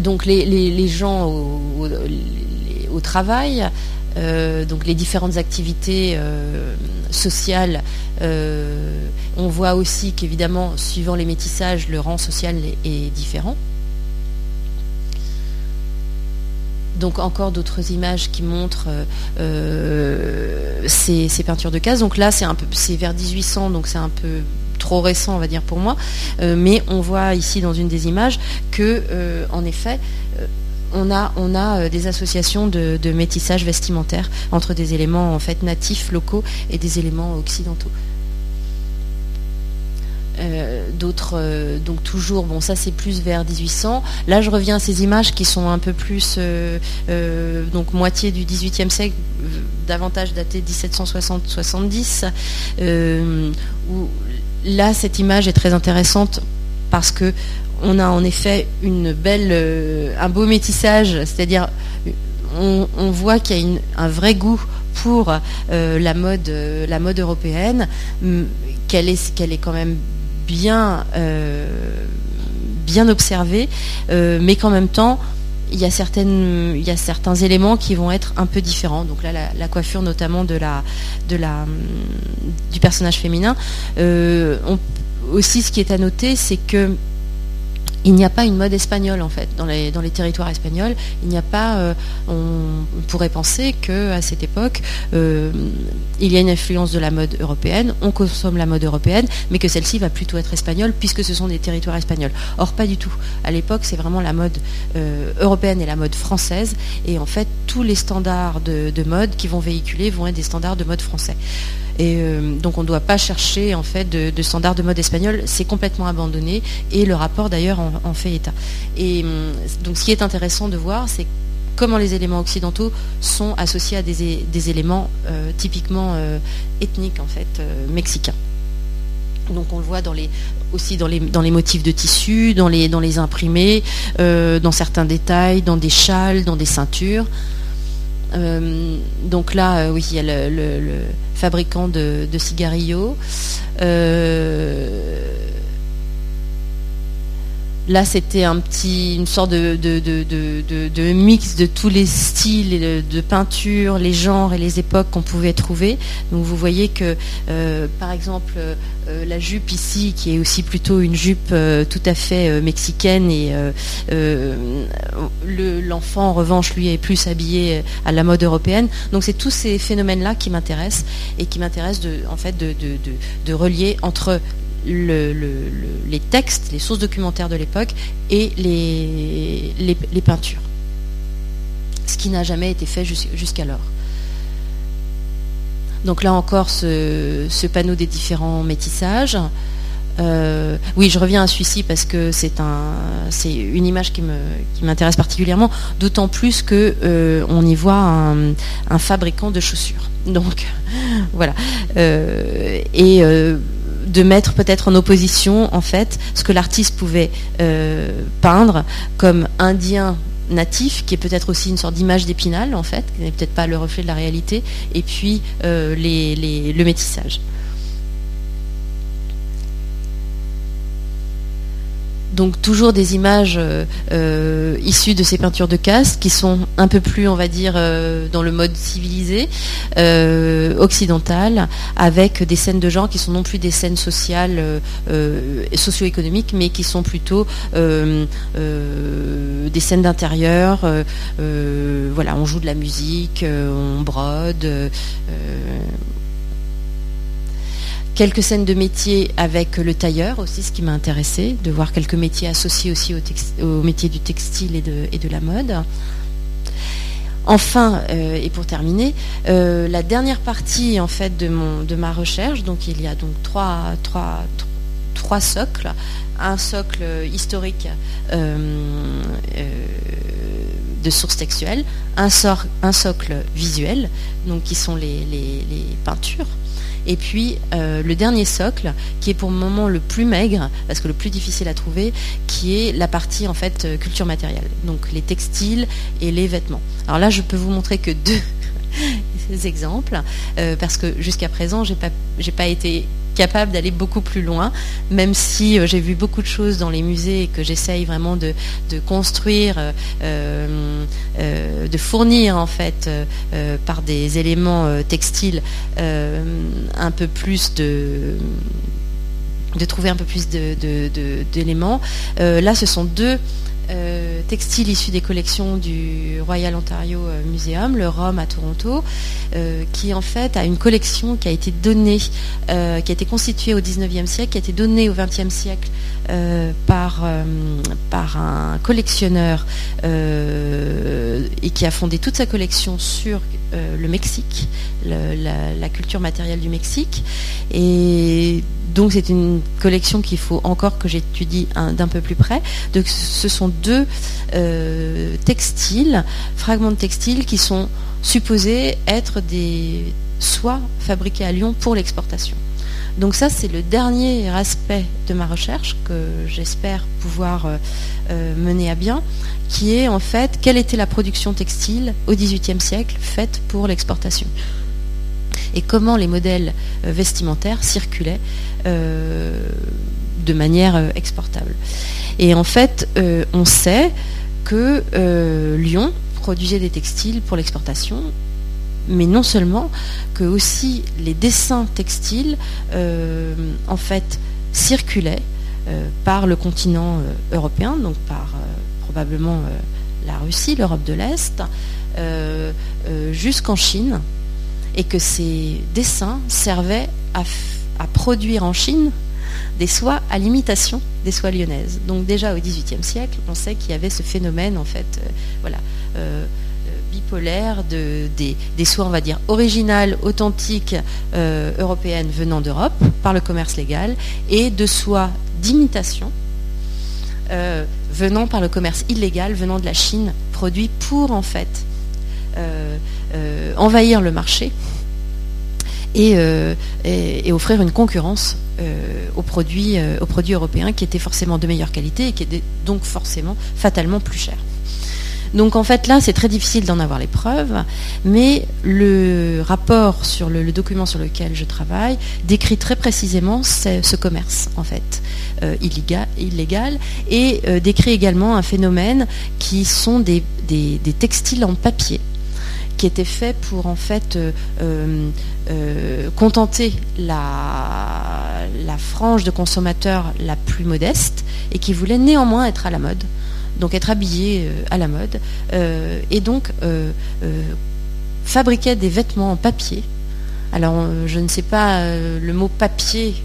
donc les, gens au travail euh, donc les différentes activités euh, sociales. Euh, on voit aussi qu'évidemment, suivant les métissages, le rang social est, différent. Donc encore d'autres images qui montrent ces, peintures de cases. Donc là, c'est un peu, c'est vers 1800, donc c'est un peu trop récent, on va dire pour moi. mais on voit ici dans une des images que, en effet, on a, euh, des associations de, métissage vestimentaire entre des éléments en fait natifs locaux et des éléments occidentaux. Euh, d'autres, euh, donc toujours, bon ça c'est plus vers 1800. Là je reviens à ces images qui sont un peu plus, donc moitié du 18e siècle, davantage daté 1760-70, où là cette image est très intéressante parce que on a en effet une belle, euh, un beau métissage, c'est-à-dire on, voit qu'il y a un vrai goût pour euh, la, mode, euh, européenne, est, qu'elle est quand même bien, bien observée, mais qu'en même temps, il y, a certaines, il y a certains éléments qui vont être un peu différents. Donc là, la, coiffure notamment de la, de la, du personnage féminin. aussi, ce qui est à noter, c'est que il n'y a pas une mode espagnole en fait dans les, territoires espagnols. Euh, on, pourrait penser que à cette époque, euh, il y a une influence de la mode européenne. On consomme la mode européenne, mais que celle-ci va plutôt être espagnole puisque ce sont des territoires espagnols. Or, pas du tout. À l'époque, c'est vraiment la mode euh, européenne et la mode française. Et en fait, tous les standards de mode qui vont véhiculer vont être des standards de mode français. Et euh, donc on ne doit pas chercher en fait de, standards de mode espagnol, c'est complètement abandonné et le rapport d'ailleurs en, fait état. Et hum, donc ce qui est intéressant de voir, c'est comment les éléments occidentaux sont associés à des, éléments euh, typiquement euh, ethniques en fait mexicains. Donc on le voit aussi dans les, motifs de tissu, dans les imprimés, dans certains détails, dans des châles, dans des ceintures. Donc là, oui, il y a le fabricant de, de, Là, c'était un petit, une sorte de, mix de tous les styles de, peinture, les genres et les époques qu'on pouvait trouver. Donc, vous voyez que, euh, par exemple, euh, la jupe ici, qui est aussi plutôt une jupe euh, tout à fait mexicaine, et l'enfant, en revanche, lui, est plus habillé à la mode européenne. Donc, c'est tous ces phénomènes-là qui m'intéressent et qui m'intéressent en fait, de relier entre les textes, les sources documentaires de l'époque et les, peintures. Ce qui n'a jamais été fait jusqu'alors. Donc là encore, ce, panneau des différents métissages. Euh, oui, je reviens à celui-ci parce que c'est une image qui m'intéresse particulièrement, d'autant plus que euh, on y voit un, fabricant de chaussures. Donc voilà. Euh, et de mettre peut-être en opposition en fait ce que l'artiste pouvait euh, peindre comme indien natif, qui est peut-être aussi une sorte d'image d'épinal en fait, qui n'est peut-être pas le reflet de la réalité, et puis euh, le métissage. Donc toujours des images euh, euh, issues de ces peintures de caste qui sont un peu plus, on va dire, euh, dans le mode civilisé, occidental, avec des scènes de genre qui sont non plus des scènes sociales, socio-économiques, mais qui sont plutôt des scènes d'intérieur. voilà, on joue de la musique, on brode quelques scènes de métier avec le tailleur aussi, ce qui m'a intéressé, de voir quelques métiers associés aussi au, métier du textile et de, la mode. Enfin, euh, et pour terminer, euh, la dernière partie en fait de, ma recherche, donc il y a donc trois, socles, un socle historique euh, de sources textuelles, un, un, socle visuel, donc qui sont les peintures, et puis euh, le dernier socle, qui est pour le moment le plus maigre, parce que le plus difficile à trouver, qui est la partie en fait euh, culture matérielle, donc les textiles et les vêtements. Alors là, je peux vous montrer que deux exemples, euh, parce que jusqu'à présent, j'ai pas, pas été capable d'aller beaucoup plus loin, même si euh, j'ai vu beaucoup de choses dans les musées et que j'essaye vraiment de, construire, euh, de fournir en fait par des éléments textiles un peu plus de de trouver un peu plus d'éléments. là, ce sont deux euh, textile issu des collections du Royal Ontario euh, Museum, le Rome à Toronto, euh, qui en fait a une collection qui a été donnée, qui a été constituée au 19e siècle, qui a été donnée au 20e siècle par, par un collectionneur et qui a fondé toute sa collection sur le Mexique, la, culture matérielle du Mexique. Donc c'est une collection qu'il faut encore que j'étudie d'un peu plus près. Ce sont deux euh, textiles, fragments de textiles qui sont supposés être des soies fabriquées à Lyon pour l'exportation. Donc ça, c'est le dernier aspect de ma recherche que j'espère pouvoir euh, euh, mener à bien, qui est en fait quelle était la production textile au XVIIIe siècle faite pour l'exportation et comment les modèles vestimentaires circulaient de manière exportable. Et en fait, euh, on sait que euh, Lyon produisait des textiles pour l'exportation, mais non seulement, que aussi les dessins textiles, euh, en fait, circulaient par le continent européen, donc par probablement la Russie, l'Europe de l'Est, jusqu'en Chine, et que ces dessins servaient à produire en Chine des soies à l'imitation des soies lyonnaises. Donc déjà au XVIIIe siècle, on sait qu'il y avait ce phénomène en fait, euh, voilà, euh, euh, bipolaire de, des, soies, on va dire, originales, authentiques, européennes venant d'Europe par le commerce légal, et de soies d'imitation venant par le commerce illégal, venant de la Chine, produits pour en fait envahir le marché euh, et, offrir une concurrence euh, aux, produits, euh, aux produits européens qui étaient forcément de meilleure qualité et qui étaient donc forcément fatalement plus chers. Donc en fait là, c'est très difficile d'en avoir les preuves, mais le rapport sur le, document sur lequel je travaille décrit très précisément ce, commerce en fait euh, illégal, et euh, décrit également un phénomène qui sont des textiles en papier qui étaient faits pour en fait contenter la, la frange de consommateurs la plus modeste et qui voulaient néanmoins être à la mode donc être habillé euh, à la mode, euh, et donc euh, fabriquait des vêtements en papier. Alors je ne sais pas le mot papier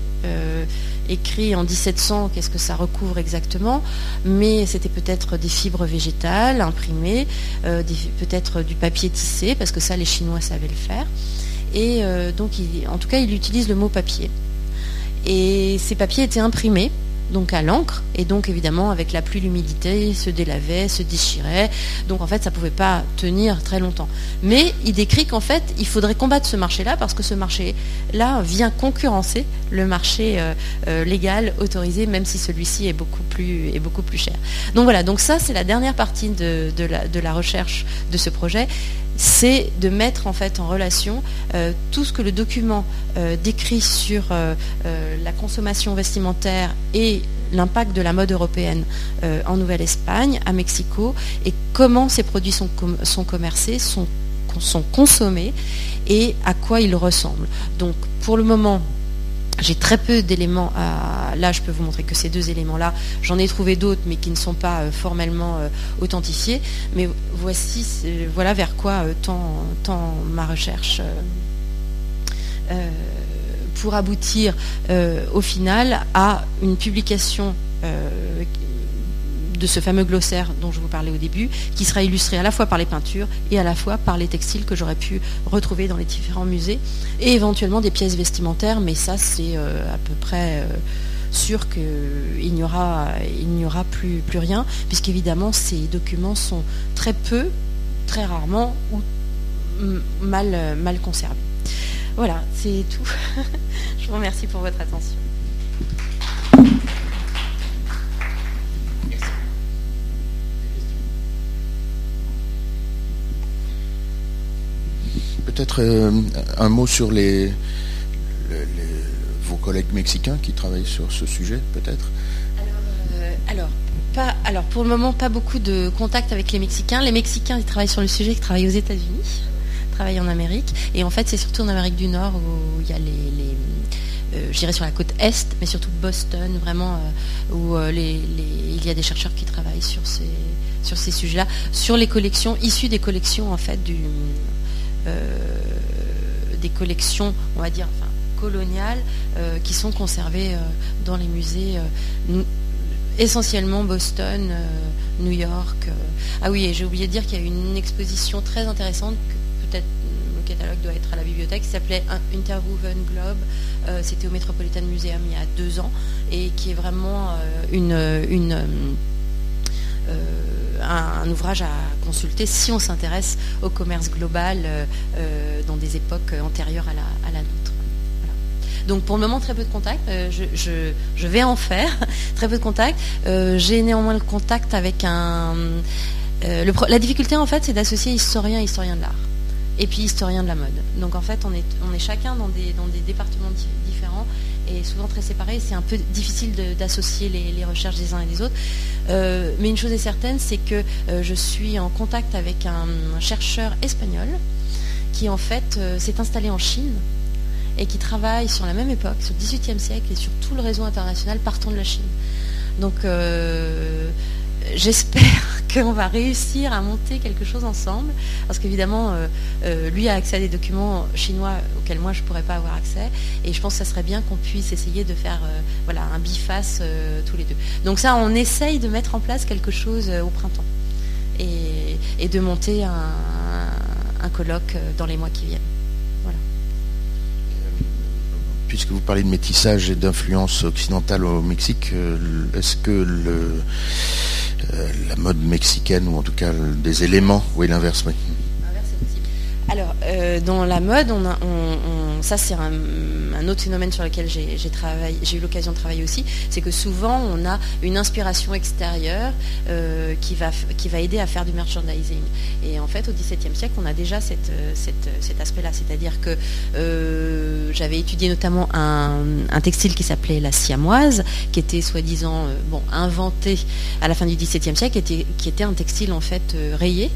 écrit en 1700, qu'est-ce que ça recouvre exactement, mais c'était peut-être des fibres végétales imprimées, peut-être du papier tissé, parce que ça les Chinois savaient le faire. Et donc en tout cas il utilise le mot papier. Et ces papiers étaient imprimés donc à l'encre, et donc évidemment avec la pluie, l'humidité, se délavait, se déchirait, donc en fait ça ne pouvait pas tenir très longtemps. Mais il décrit qu'en fait il faudrait combattre ce marché-là parce que ce marché-là vient concurrencer le marché euh, euh, légal autorisé, même si celui-ci est beaucoup plus est beaucoup plus cher. Donc voilà, donc ça c'est la dernière partie de, la, de la recherche de ce projet c'est de mettre en relation euh, tout ce que le document euh, décrit sur euh, la consommation vestimentaire et l'impact de la mode européenne en Nouvelle-Espagne, à Mexico, et comment ces produits sont, sont commercés, sont, sont consommés et à quoi ils ressemblent. Donc pour le moment, j'ai très peu d'éléments. Là, je peux vous montrer que ces deux éléments-là. J'en ai trouvé d'autres, mais qui ne sont pas euh, formellement euh, authentifiés. Mais voici, voilà vers quoi euh, tend, ma recherche pour aboutir au final à une publication de ce fameux glossaire dont je vous parlais au début, qui sera illustré à la fois par les peintures et à la fois par les textiles que j'aurais pu retrouver dans les différents musées, et éventuellement des pièces vestimentaires, mais ça c'est euh, à peu près euh, sûr qu'il n'y aura, plus rien, puisqu'évidemment ces documents sont très peu, très rarement ou mal, mal conservés. Voilà, c'est tout. je vous remercie pour votre attention. Peut-être euh, un mot sur les, vos collègues mexicains qui travaillent sur ce sujet, peut-être? Euh, alors, pas, alors, pour le moment, pas beaucoup de contact avec les Mexicains. Les Mexicains, ils travaillent sur le sujet, ils travaillent aux États-Unis, travaillent en Amérique. Et en fait, c'est surtout en Amérique du Nord où il y a les, euh, je dirais sur la côte est, mais surtout Boston, vraiment, où il y a des chercheurs qui travaillent sur ces, sur ces sujets-là, sur les collections issues des collections en fait du, des collections, on va dire, coloniales, euh, qui sont conservées euh, dans les musées essentiellement Boston, New York. Ah oui, et j'ai oublié de dire qu'il y a une exposition très intéressante, peut-être le catalogue doit être à la bibliothèque, qui s'appelait Interwoven Globe. C'était au Metropolitan Museum il y a deux ans, et qui est vraiment une un, ouvrage à consulter si on s'intéresse au commerce global euh, euh, dans des époques antérieures à la, nôtre. Donc pour le moment très peu de contacts, euh, je, vais en faire, très peu de contacts. J'ai néanmoins le contact avec un... la difficulté en fait c'est d'associer historien et historien de l'art et puis historien de la mode. Donc en fait on est, on est chacun dans des, dans des départements différents et souvent très séparés. C'est un peu difficile d'associer les, recherches des uns et des autres. Euh, mais une chose est certaine, c'est que euh, je suis en contact avec un, chercheur espagnol qui en fait euh, s'est installé en Chine et qui travaille sur la même époque, sur le XVIIIe siècle et sur tout le réseau international partant de la Chine. Donc j'espère qu'on va réussir à monter quelque chose ensemble, parce qu'évidemment, euh, euh, lui a accès à des documents chinois auxquels moi je ne pourrais pas avoir accès, et je pense que ça serait bien qu'on puisse essayer de faire euh, voilà, un biface tous les deux. Donc ça, on essaye de mettre en place quelque chose au printemps, et, de monter un, colloque dans les mois qui viennent. Puisque vous parlez de métissage et d'influence occidentale au Mexique, est-ce que euh, la mode mexicaine, ou en tout cas des éléments, oui, l'inverse, Alors, euh, dans la mode, ça c'est un, un autre phénomène sur lequel j'ai eu l'occasion de travailler aussi, c'est que souvent on a une inspiration extérieure qui, va, qui va aider à faire du merchandising. Et en fait, au XVIIe siècle, on a déjà cette, cet aspect-là. C'est-à-dire que j'avais étudié notamment un, textile qui s'appelait la siamoise, qui était soi-disant inventé à la fin du XVIIe siècle, qui était, qui était un textile en fait rayé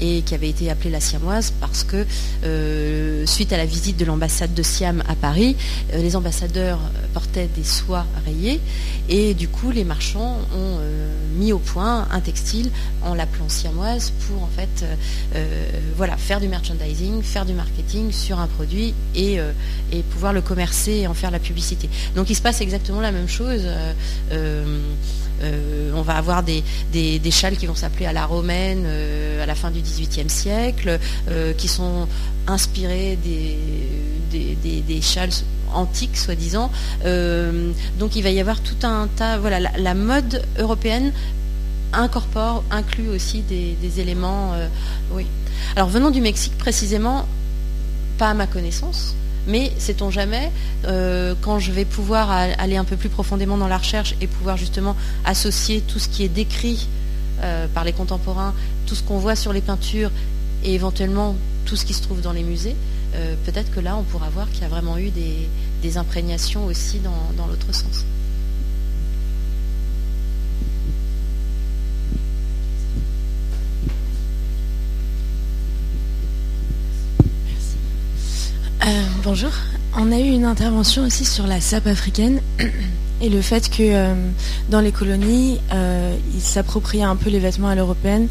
et qui avait été appelé la siamoise parce que euh, suite à la visite de l'ambassade de Siam à Paris, euh, les ambassadeurs portaient des soies rayées et du coup les marchands ont euh, mis au point un textile en l'appelant siamoise pour en fait voilà, faire du merchandising, faire du marketing sur un produit et, pouvoir le commercer et en faire la publicité. Donc il se passe exactement la même chose. Euh, on va avoir des, châles qui vont s'appeler à la romaine euh, à la fin du XVIIIe siècle, euh, qui sont inspirés des, des, châles antiques, soi-disant. donc il va y avoir tout un tas. Voilà, la, mode européenne incorpore, inclut aussi des, éléments. oui. Alors venant du Mexique précisément, pas à ma connaissance mais sait-on jamais, euh, quand je vais pouvoir aller un peu plus profondément dans la recherche et pouvoir justement associer tout ce qui est décrit euh, par les contemporains, tout ce qu'on voit sur les peintures et éventuellement tout ce qui se trouve dans les musées, euh, peut-être que là on pourra voir qu'il y a vraiment eu des, imprégnations aussi dans l'autre sens. Euh, bonjour. On a eu une intervention aussi sur la sape africaine et le fait que euh, dans les colonies, euh, ils s'appropriaient un peu les vêtements à l'européenne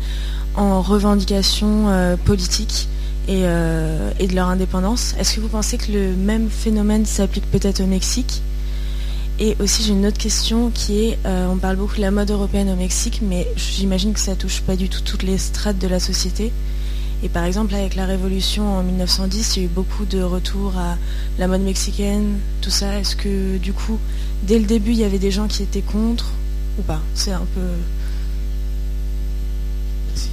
en revendication politique et, de leur indépendance. Est-ce que vous pensez que le même phénomène s'applique peut-être au Mexique? Et aussi j'ai une autre question qui est, on parle beaucoup de la mode européenne au Mexique, mais j'imagine que ça touche pas du tout toutes les strates de la société. Et par exemple, avec la Révolution en 1910, il y a eu beaucoup de retours à la mode mexicaine, tout ça. Est-ce que du coup, dès le début, il y avait des gens qui étaient contre ou pas? C'est un peu... Merci.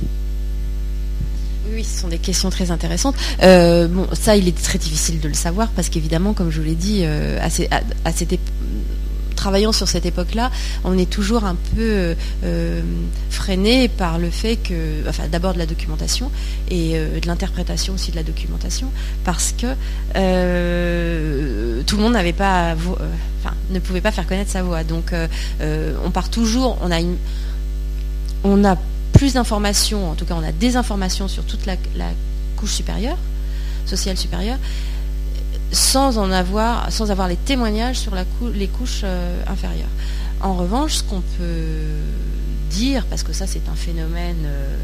Oui, ce sont des questions très intéressantes. Euh, bon, ça, il est très difficile de le savoir parce qu'évidemment, comme je vous l'ai dit, euh, à, à, cette époque travaillant sur cette époque-là, on est toujours un peu euh, freiné par le fait que, enfin, d'abord de la documentation et euh, de l'interprétation aussi de la documentation, parce que euh, tout le monde ne pouvait pas faire connaître sa voix. Donc, on part toujours, on a plus d'informations, en tout cas, on a des informations sur toute la couche supérieure, sociale supérieure, sans en avoir, sans avoir les témoignages sur les couches euh, inférieures. En revanche, ce qu'on peut dire, parce que ça c'est un phénomène euh,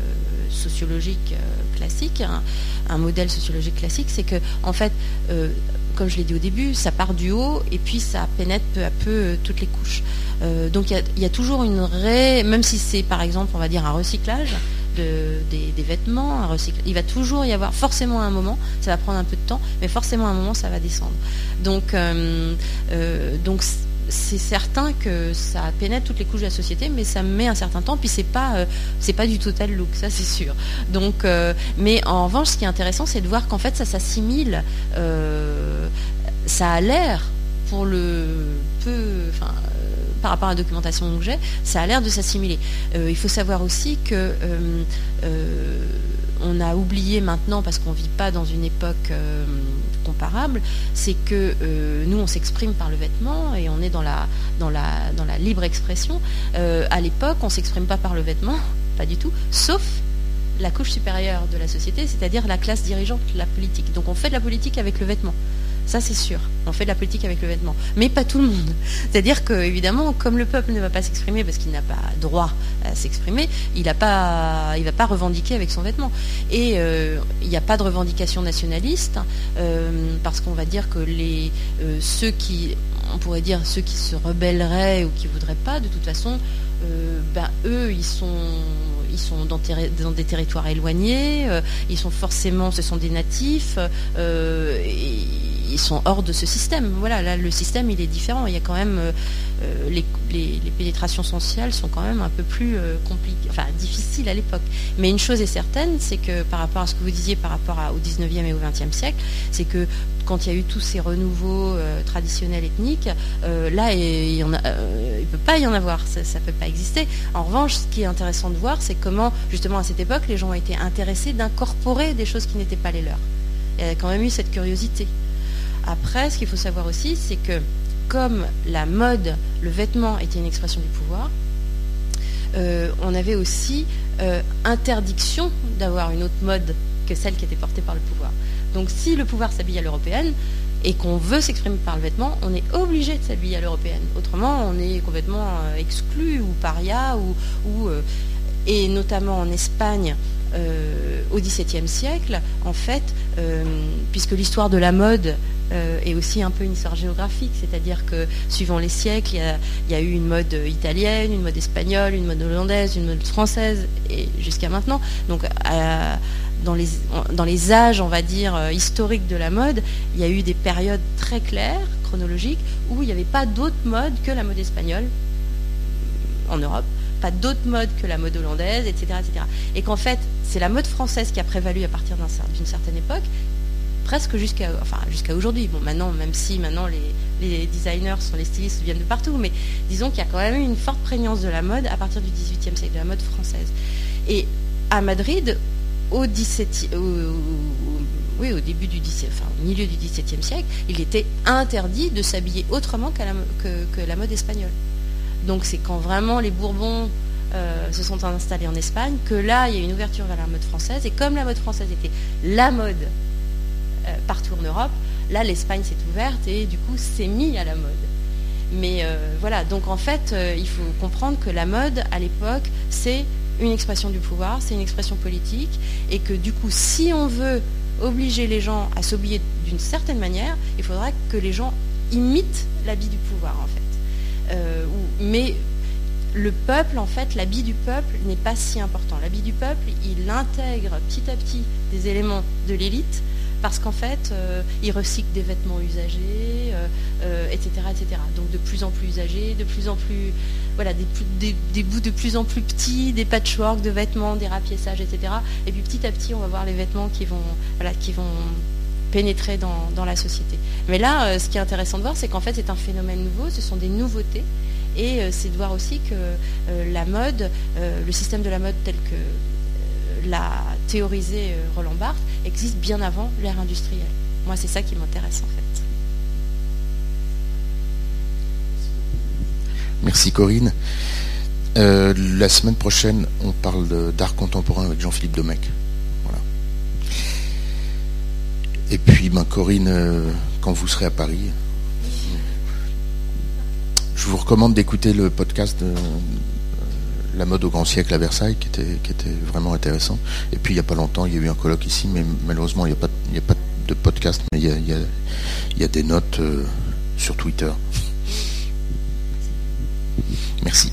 sociologique euh, classique, hein, un modèle sociologique classique, c'est que en fait, comme je l'ai dit au début, ça part du haut et puis ça pénètre peu à peu toutes les couches. donc il y, a toujours une ré, même si c'est par exemple, on va dire un recyclage, des, vêtements, à Il va toujours y avoir forcément un moment, ça va prendre un peu de temps, mais forcément un moment ça va descendre. Donc, euh, euh, c'est certain que ça pénètre toutes les couches de la société, mais ça met un certain temps. Puis c'est pas euh, pas du total look, ça c'est sûr. Mais en revanche, ce qui est intéressant, c'est de voir qu'en fait ça s'assimile. ça a l'air enfin par rapport à la documentation que j'ai, ça a l'air de s'assimiler. Euh, il faut savoir aussi que euh, euh, on a oublié maintenant, parce qu'on ne vit pas dans une époque comparable, c'est que nous, on s'exprime par le vêtement et on est dans la, dans la, dans la libre expression. à l'époque, on ne s'exprime pas par le vêtement, pas du tout, sauf la couche supérieure de la société, c'est-à-dire la classe dirigeante, la politique. Donc on fait de la politique avec le vêtement. Ça, c'est sûr. On fait de la politique avec le vêtement. Mais pas tout le monde. C'est-à-dire que, évidemment, comme le peuple ne va pas s'exprimer parce qu'il n'a pas droit à s'exprimer, il ne va pas revendiquer avec son vêtement. Et euh, il n'y a pas de revendication nationaliste euh, parce qu'on va dire que les, euh, ceux qui, on pourrait dire ceux qui se rebelleraient ou qui ne voudraient pas, de toute façon, ben, eux, ils sont ils sont dans, des territoires éloignés, ils sont forcément, ce sont des natifs, ils sont hors de ce système. Voilà, là, le système, il est différent. Il y a quand même les, pénétrations sociales sont quand même un peu plus compliquées, enfin difficiles à l'époque. Mais une chose est certaine, c'est que par rapport à ce que vous disiez par rapport au 19e et au 20e siècle, c'est que quand il y a eu tous ces renouveaux traditionnels ethniques, là, il ne peut pas y en avoir, ça ne peut pas exister. En revanche, ce qui est intéressant de voir, c'est comment, justement, à cette époque, les gens ont été intéressés d'incorporer des choses qui n'étaient pas les leurs. Il y a quand même eu cette curiosité. Après, ce qu'il faut savoir aussi, c'est que comme la mode, le vêtement était une expression du pouvoir, euh, on avait aussi euh, interdiction d'avoir une autre mode que celle qui était portée par le pouvoir. Donc si le pouvoir s'habille à l'européenne et qu'on veut s'exprimer par le vêtement, on est obligé de s'habiller à l'européenne. Autrement, on est complètement euh, exclu ou paria ou, et notamment en Espagne, euh, au XVIIe siècle, en fait, euh, puisque l'histoire de la mode euh, est aussi un peu une histoire géographique, c'est-à-dire que suivant les siècles, il y, a eu une mode italienne, une mode espagnole, une mode hollandaise, une mode française, et jusqu'à maintenant. Dans, les, âges, on va dire, historiques de la mode, il y a eu des périodes très claires, chronologiques, où il n'y avait pas d'autre mode que la mode espagnole en Europe pas d'autre mode que la mode hollandaise, etc. etc. Et qu'en fait, c'est la mode française qui a prévalu à partir d'une certaine époque, presque jusqu'à aujourd'hui. Bon, maintenant, même si maintenant les, designers sont les stylistes viennent de partout, mais disons qu'il y a quand même eu une forte prégnance de la mode à partir du XVIIIe siècle, de la mode française. Et à Madrid, au, 17, oui, au début du 17, enfin, au milieu du XVIIe siècle, il était interdit de s'habiller autrement que la mode espagnole. Donc c'est quand vraiment les Bourbons euh, se sont installés en Espagne que là, il y a une ouverture vers la mode française. Et comme la mode française était la mode euh, partout en Europe, là, l'Espagne s'est ouverte et du coup, s'est mis à la mode. Mais euh, voilà, donc en fait, il faut comprendre que la mode, à l'époque, c'est une expression du pouvoir, c'est une expression politique, et que du coup, si on veut obliger les gens à s'habiller d'une certaine manière, il faudra que les gens imitent l'habit du pouvoir, en fait. Euh, mais le peuple, en fait, l'habit du peuple n'est pas si important. L'habit du peuple, il intègre petit à petit des éléments de l'élite parce qu'en fait, euh, il recycle des vêtements usagés, etc., euh, etc. Donc de plus en plus usagés, de plus en plus, voilà, des, bouts de plus en plus petits, des patchwork de vêtements, des rapiessages, etc. Et puis petit à petit, on va voir les vêtements qui vont, voilà, qui vont pénétrer dans, la société. Mais là, euh, ce qui est intéressant de voir, c'est qu'en fait, c'est un phénomène nouveau, ce sont des nouveautés. Et euh, c'est de voir aussi que euh, la mode, le système de la mode tel que l'a théorisé Roland Barthes, existe bien avant l'ère industrielle. Moi, c'est ça qui m'intéresse en fait. Merci Corinne. la semaine prochaine, on parle d'art contemporain avec Jean-Philippe Domecq. Et puis, ben, Corinne, euh, quand vous serez à Paris, je vous recommande d'écouter le podcast de euh, La mode au grand siècle à Versailles, qui était, vraiment intéressant. Et puis, il n'y a pas longtemps, il y a eu un colloque ici, mais malheureusement, il n'y a, pas, a pas de podcast, mais il y a, des notes euh, sur Twitter. Merci.